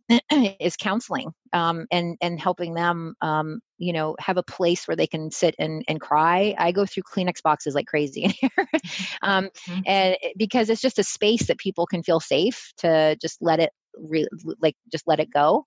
(clears throat) is counseling um, and and helping them um, you know have a place where they can sit and, and cry i go through kleenex boxes like crazy in (laughs) here um, mm-hmm. and because it's just a space that people can feel safe to just let it re- like just let it go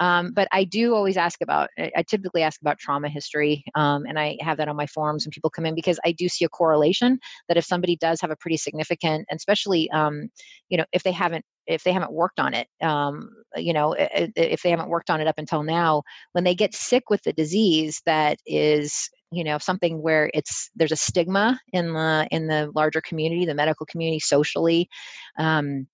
um, but i do always ask about i typically ask about trauma history um, and i have that on my forms when people come in because i do see a correlation that if somebody does have a pretty significant and especially um, you know if they haven't if they haven't worked on it um, you know if they haven't worked on it up until now when they get sick with the disease that is you know something where it's there's a stigma in the in the larger community the medical community socially um,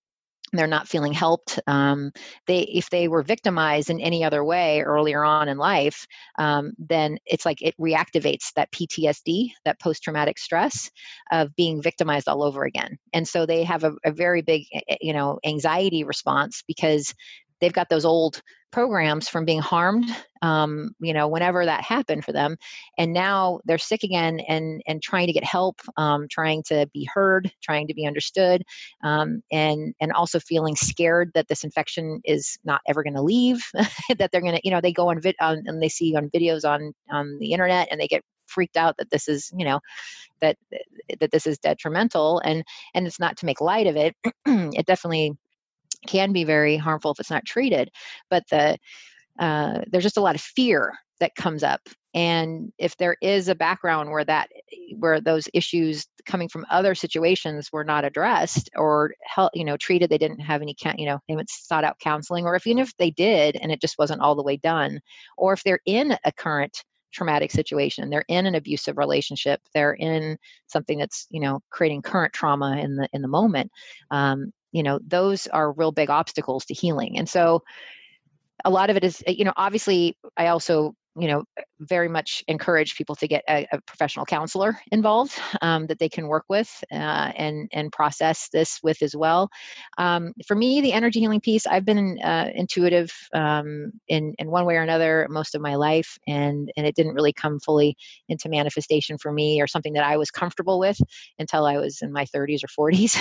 they're not feeling helped um, they if they were victimized in any other way earlier on in life um, then it's like it reactivates that ptsd that post-traumatic stress of being victimized all over again. And so they have a, a very big eh, eh, you know anxiety response because they've got those old programs from being harmed um, you know whenever that happened for them and now they're sick again and and trying to get help um, trying to be heard trying to be understood um, and and also feeling scared that this infection is not ever going to leave (laughs) that they're going to you know they go on, vid- on and they see on videos on on the internet and they get freaked out that this is you know that that this is detrimental and and it's not to make light of it (clears throat) it definitely can be very harmful if it's not treated. But the uh, there's just a lot of fear that comes up and if there is a background where that where those issues coming from other situations were not addressed or help you know treated they didn't have any you know they haven't sought out counseling or if even if they did and it just wasn't all the way done or if they're in a current traumatic situation they're in an abusive relationship they're in something that's you know creating current trauma in the in the moment um, you know those are real big obstacles to healing. And so a lot of it is eh, you know obviously i also you know very much encourage people to get a, a professional counselor involved um, that they can work with uh, and and process this with as well. Um, for me the energy healing piece i've been uh, intuitive um, in in one way or another most of my life and and it didn't really come fully into manifestation for me or something that i was comfortable with until i was in my 30s or 40s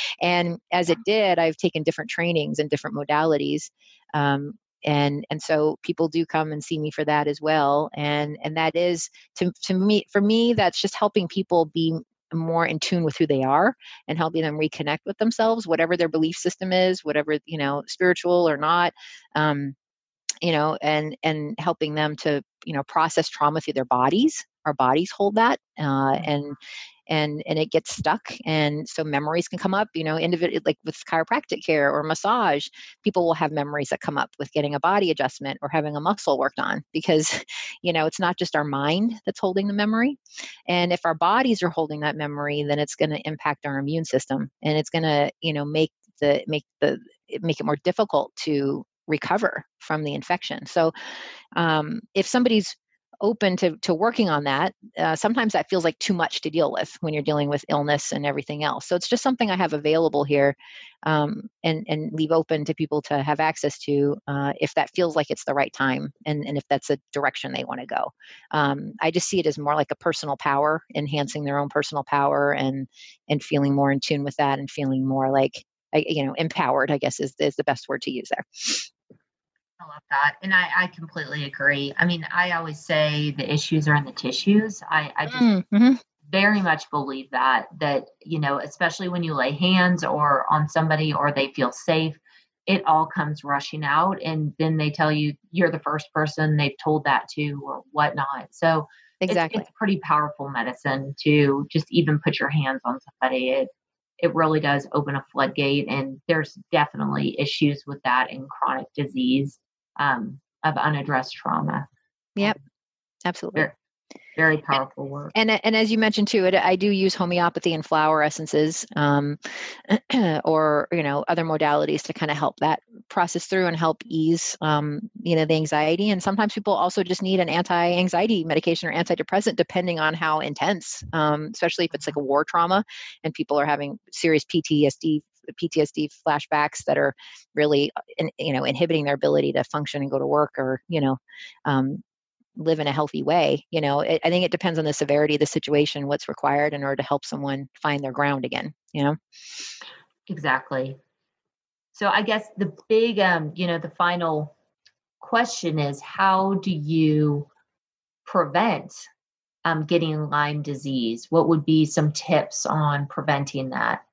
(laughs) and as it did i've taken different trainings and different modalities um, and and so people do come and see me for that as well and and that is to to me for me that's just helping people be more in tune with who they are and helping them reconnect with themselves whatever their belief system is whatever you know spiritual or not um you know and and helping them to you know process trauma through their bodies our bodies hold that uh, mm-hmm. and and and it gets stuck and so memories can come up you know individual like with chiropractic care or massage people will have memories that come up with getting a body adjustment or having a muscle worked on because (laughs) you know it's not just our mind that's holding the memory and if our bodies are holding that memory then it's going to impact our immune system and it's going to you know make the make the make it more difficult to recover from the infection. So um, if somebody's open to, to working on that. Uh, sometimes that feels like too much to deal with when you're dealing with illness and everything else. So it's just something I have available here um, and, and leave open to people to have access to uh, if that feels like it's the right time and, and if that's a direction they want to go. Um, I just see it as more like a personal power, enhancing their own personal power and, and feeling more in tune with that and feeling more like, you know, empowered, I guess is, is the best word to use there. I love that. And I, I completely agree. I mean, I always say the issues are in the tissues. I, I just mm-hmm. very much believe that, that, you know, especially when you lay hands or on somebody or they feel safe, it all comes rushing out. And then they tell you you're the first person they've told that to or whatnot. So exactly. it's, it's pretty powerful medicine to just even put your hands on somebody. It, it really does open a floodgate and there's definitely issues with that in chronic disease um, of unaddressed trauma. Yep, absolutely. Very, very powerful work. And and as you mentioned too, it, I do use homeopathy and flower essences, um, (clears throat) or you know other modalities to kind of help that process through and help ease um, you know the anxiety. And sometimes people also just need an anti-anxiety medication or antidepressant, depending on how intense, um, especially if it's like a war trauma and people are having serious PTSD PTSD flashbacks that are really, uh, you know, inhibiting their ability to function and go to work or, you know, um, live in a healthy way. You know, it, I think it depends on the severity of the situation, what's required in order to help someone find their ground again. You know. Exactly. So I guess the big, um, you know, the final question is how do you prevent um, getting Lyme disease? What would be some tips on preventing that?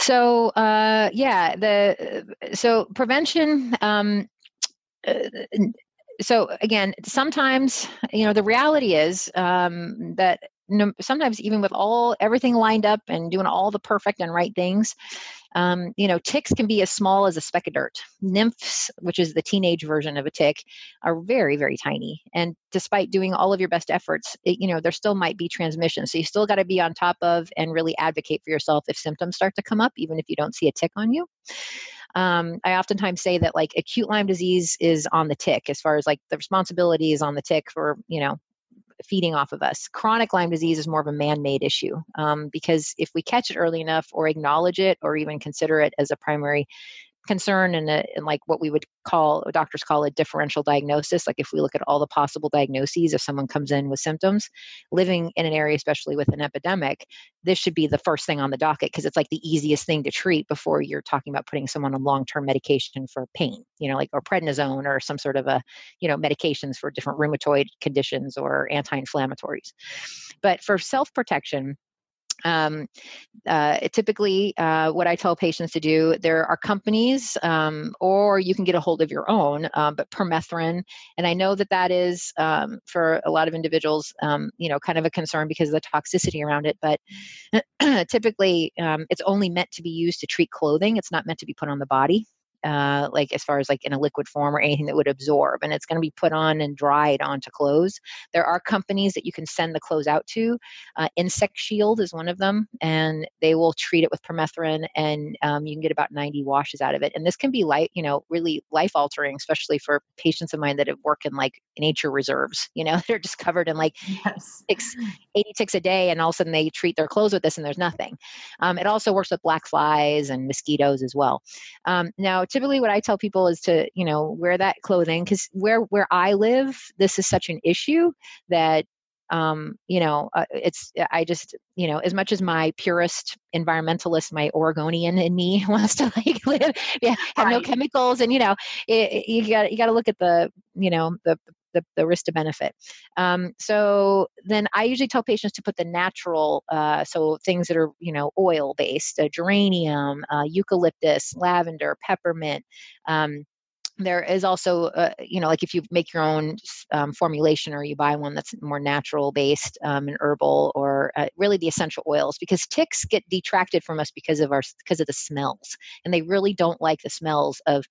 So uh, yeah, the so prevention. Um, uh, so again, sometimes you know the reality is um, that no, sometimes even with all everything lined up and doing all the perfect and right things, um, you know, ticks can be as small as a speck of dirt. Nymphs, which is the teenage version of a tick, are very, very tiny. And despite doing all of your best efforts, it, you know, there still might be transmission. So you still got to be on top of and really advocate for yourself if symptoms start to come up, even if you don't see a tick on you. Um, I oftentimes say that like acute Lyme disease is on the tick as far as like the responsibility is on the tick for, you know, feeding off of us. Chronic Lyme disease is more of a man made issue um, because if we catch it early enough or acknowledge it or even consider it as a primary concern and, a, and like what we would call doctors call a differential diagnosis like if we look at all the possible diagnoses if someone comes in with symptoms living in an area especially with an epidemic this should be the first thing on the docket because it's like the easiest thing to treat before you're talking about putting someone on long-term medication for pain you know like or prednisone or some sort of a you know medications for different rheumatoid conditions or anti-inflammatories. But for self-protection um, uh, typically, uh, what I tell patients to do, there are companies, um, or you can get a hold of your own, um, but permethrin, and I know that that is um, for a lot of individuals, um, you know, kind of a concern because of the toxicity around it. But (clears throat) typically, um, it's only meant to be used to treat clothing. It's not meant to be put on the body uh, like as far as like in a liquid form or anything that would absorb and it's going to be put on and dried onto clothes. There are companies that you can send the clothes out to uh, insect shield is one of them and they will treat it with permethrin and um, you can get about 90 washes out of it and this can be like you know really life altering especially for patients of mine that have worked in like nature reserves you know (laughs) they're just covered in like yes. six, 80 ticks a day and all of a sudden they treat their clothes with this and there's nothing. Um, it also works with black flies and mosquitoes as well. Um, now typically what I tell people is to, you know, wear that clothing because where where I live, this is such an issue that um, you know, uh, it's I just you know, as much as my purist environmentalist, my Oregonian in me (laughs) wants to like live, yeah, have right. no chemicals, and you know, it, you got you got to look at the you know the the, the risk to benefit. Um, so then I usually tell patients to put the natural, uh, so things that are, you know, oil based, uh, geranium, uh, eucalyptus, lavender, peppermint. Um, there is also, uh, you know, like if you make your own um, formulation or you buy one that's more natural based um, and herbal, or uh, really the essential oils, because ticks get detracted from us because of our because of the smells, and they really don't like the smells of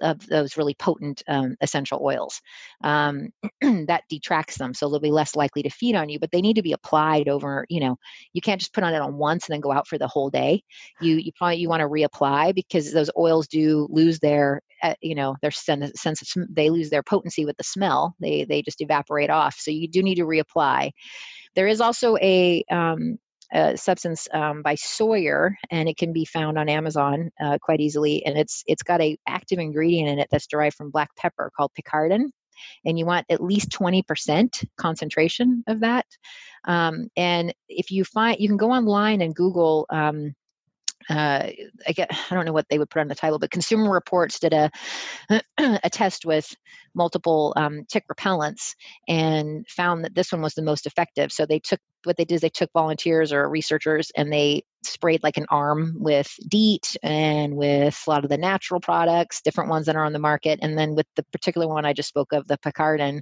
of those really potent um, essential oils. Um, (clears throat) that detracts them, so they'll be less likely to feed on you. But they need to be applied over. You know, you can't just put on it on once and then go out for the whole day. You you probably you want to reapply because those oils do lose their uh, you know their sense, sense of sm- they lose their potency with the smell. They they just evaporate off. So you do need to reapply. There is also a um, a substance um, by Sawyer, and it can be found on Amazon uh, quite easily. And it's it's got a active ingredient in it that's derived from black pepper called picaridin, and you want at least twenty percent concentration of that. Um, and if you find, you can go online and Google. Um, uh, I get I don't know what they would put on the title, but Consumer Reports did a (clears throat) a test with multiple um, tick repellents and found that this one was the most effective. So they took what they did is they took volunteers or researchers and they sprayed like an arm with DEET and with a lot of the natural products, different ones that are on the market, and then with the particular one I just spoke of, the picaridin,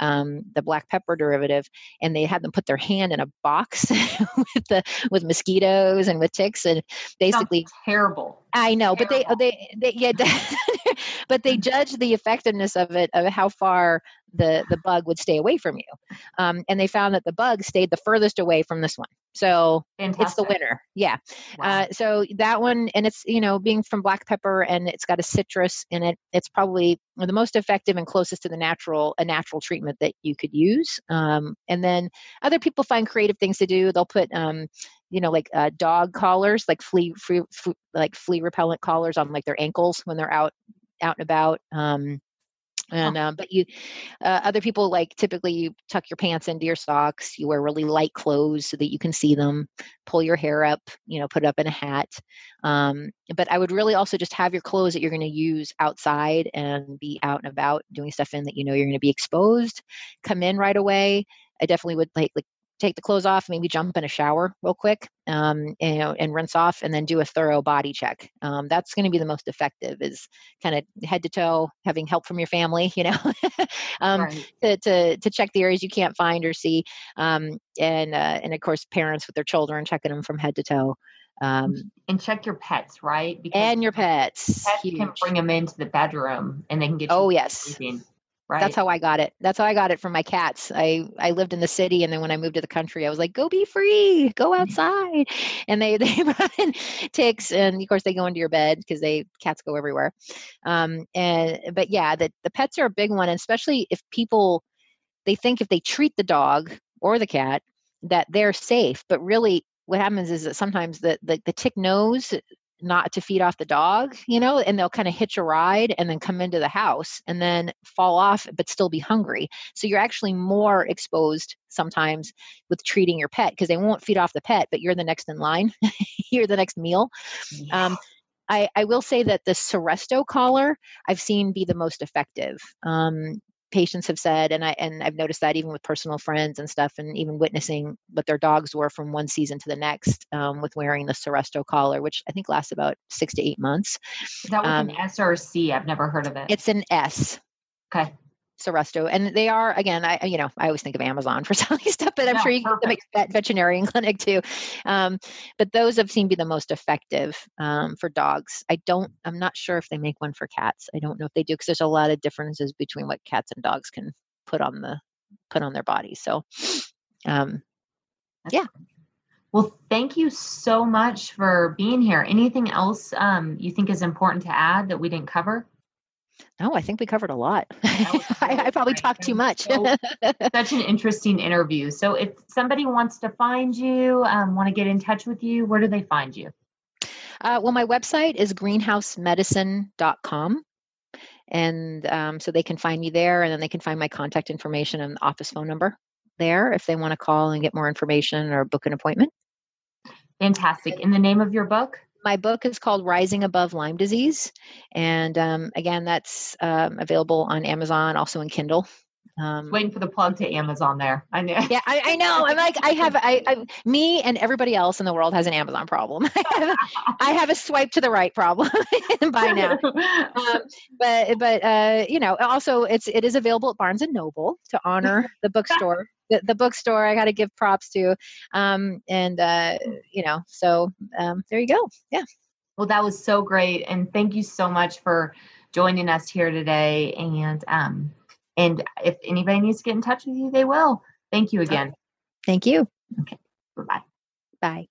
um, the black pepper derivative, and they had them put their hand in a box (laughs) with the with mosquitoes and with ticks, and basically Sounds terrible. I know, terrible. but they they they yeah, (laughs) but they judged the effectiveness of it of how far the the bug would stay away from you, um, and they found that the bug stayed the furthest away from this one. So Fantastic. it's the winner. Yeah. Wow. Uh, so that one, and it's, you know, being from black pepper and it's got a citrus in it, it's probably the most effective and closest to the natural, a natural treatment that you could use. Um, and then other people find creative things to do. They'll put, um, you know, like uh, dog collars, like flea, like flea repellent collars on like their ankles when they're out, out and about. Um, and um, but you uh, other people like typically you tuck your pants into your socks you wear really light clothes so that you can see them pull your hair up you know put it up in a hat um, but i would really also just have your clothes that you're going to use outside and be out and about doing stuff in that you know you're going to be exposed come in right away. I definitely would like like take the clothes off, maybe jump in a shower real quick, um, and, you know, and rinse off, and then do a thorough body check. Um, that's going to be the most effective. Is kind of head to toe, having help from your family, (laughs) you know, um, right. to, to to check the areas you can't find or see, um, and uh, and of course parents with their children checking them from head to toe. Um, and check your pets, right? Because and your pets. Pets Huge. can bring them into the bedroom, and they can get. oh yes. Sleeping. Right. That's how I got it. That's how I got it from my cats. I I lived in the city, and then when I moved to the country, I was like, "Go be free, go mm-hmm. outside." And they (laughs) they brought in ticks, and of course they go into your bed because they cats go everywhere. Um, and but yeah, the the pets are a big one, especially if people they think if they treat the dog or the cat that they're safe, but really what happens is that sometimes the, the, the tick knows not to feed off the dog, you know, and they'll kind of hitch a ride and then come into the house and then fall off, but still be hungry. So you're actually more exposed sometimes with treating your pet because they won't feed off the pet, but you're the next in line. (laughs) you're the next meal. Yeah. Um, I, I, will say that the Seresto collar I've seen be the most effective. Um, patients have said and i and i've noticed that even with personal friends and stuff and even witnessing what their dogs were from one season to the next um, with wearing the Seresto collar which i think lasts about six to eight months Is that was um, an s or a c i've never heard of it. it's an s. Okay Seresto, and they are again. I you know I always think of Amazon for (laughs) selling stuff, but I'm yeah, sure you can make that veterinarian (laughs) clinic too. Um, but those have seemed to be the most effective um, for dogs. I don't. I'm not sure if they make one for cats. I don't know if they do because there's a lot of differences between what cats and dogs can put on the put on their bodies. So, (sniffs) um, yeah. Well, thank you so much for being here. Anything else um, you think is important to add that we didn't cover? No, I think we covered a lot. (laughs) I, I, probably talked too much. so, (laughs) such an interesting interview. So, if somebody wants to find you, um, want to get in touch with you, where do they find you? Uh, well, my website is greenhousemedicine.com. And um, so they can find me there, and then they can find my contact information and office phone number there if they want to call and get more information or book an appointment. Fantastic. In the name of your book? My book is called Rising Above Lyme Disease. And um, again, that's um, available on Amazon, also in Kindle. Um, waiting for the plug to Amazon there. I know. Yeah, I, I know. I'm like, I have, I, I, me and everybody else in the world has an Amazon problem. (laughs) I, have, I have a swipe to the right problem (laughs) by now. (laughs) Um, but, but uh, you know, also it's it is available at Barnes and Noble to honor the bookstore the, the bookstore I got to give props to. Um, and, uh, you know, so um, there you go. Yeah. Well, that was so great. And thank you so much for joining us here today. And, um, and if anybody needs to get in touch with you, they will. Thank you again. Thank you. Okay. Bye-bye. Bye.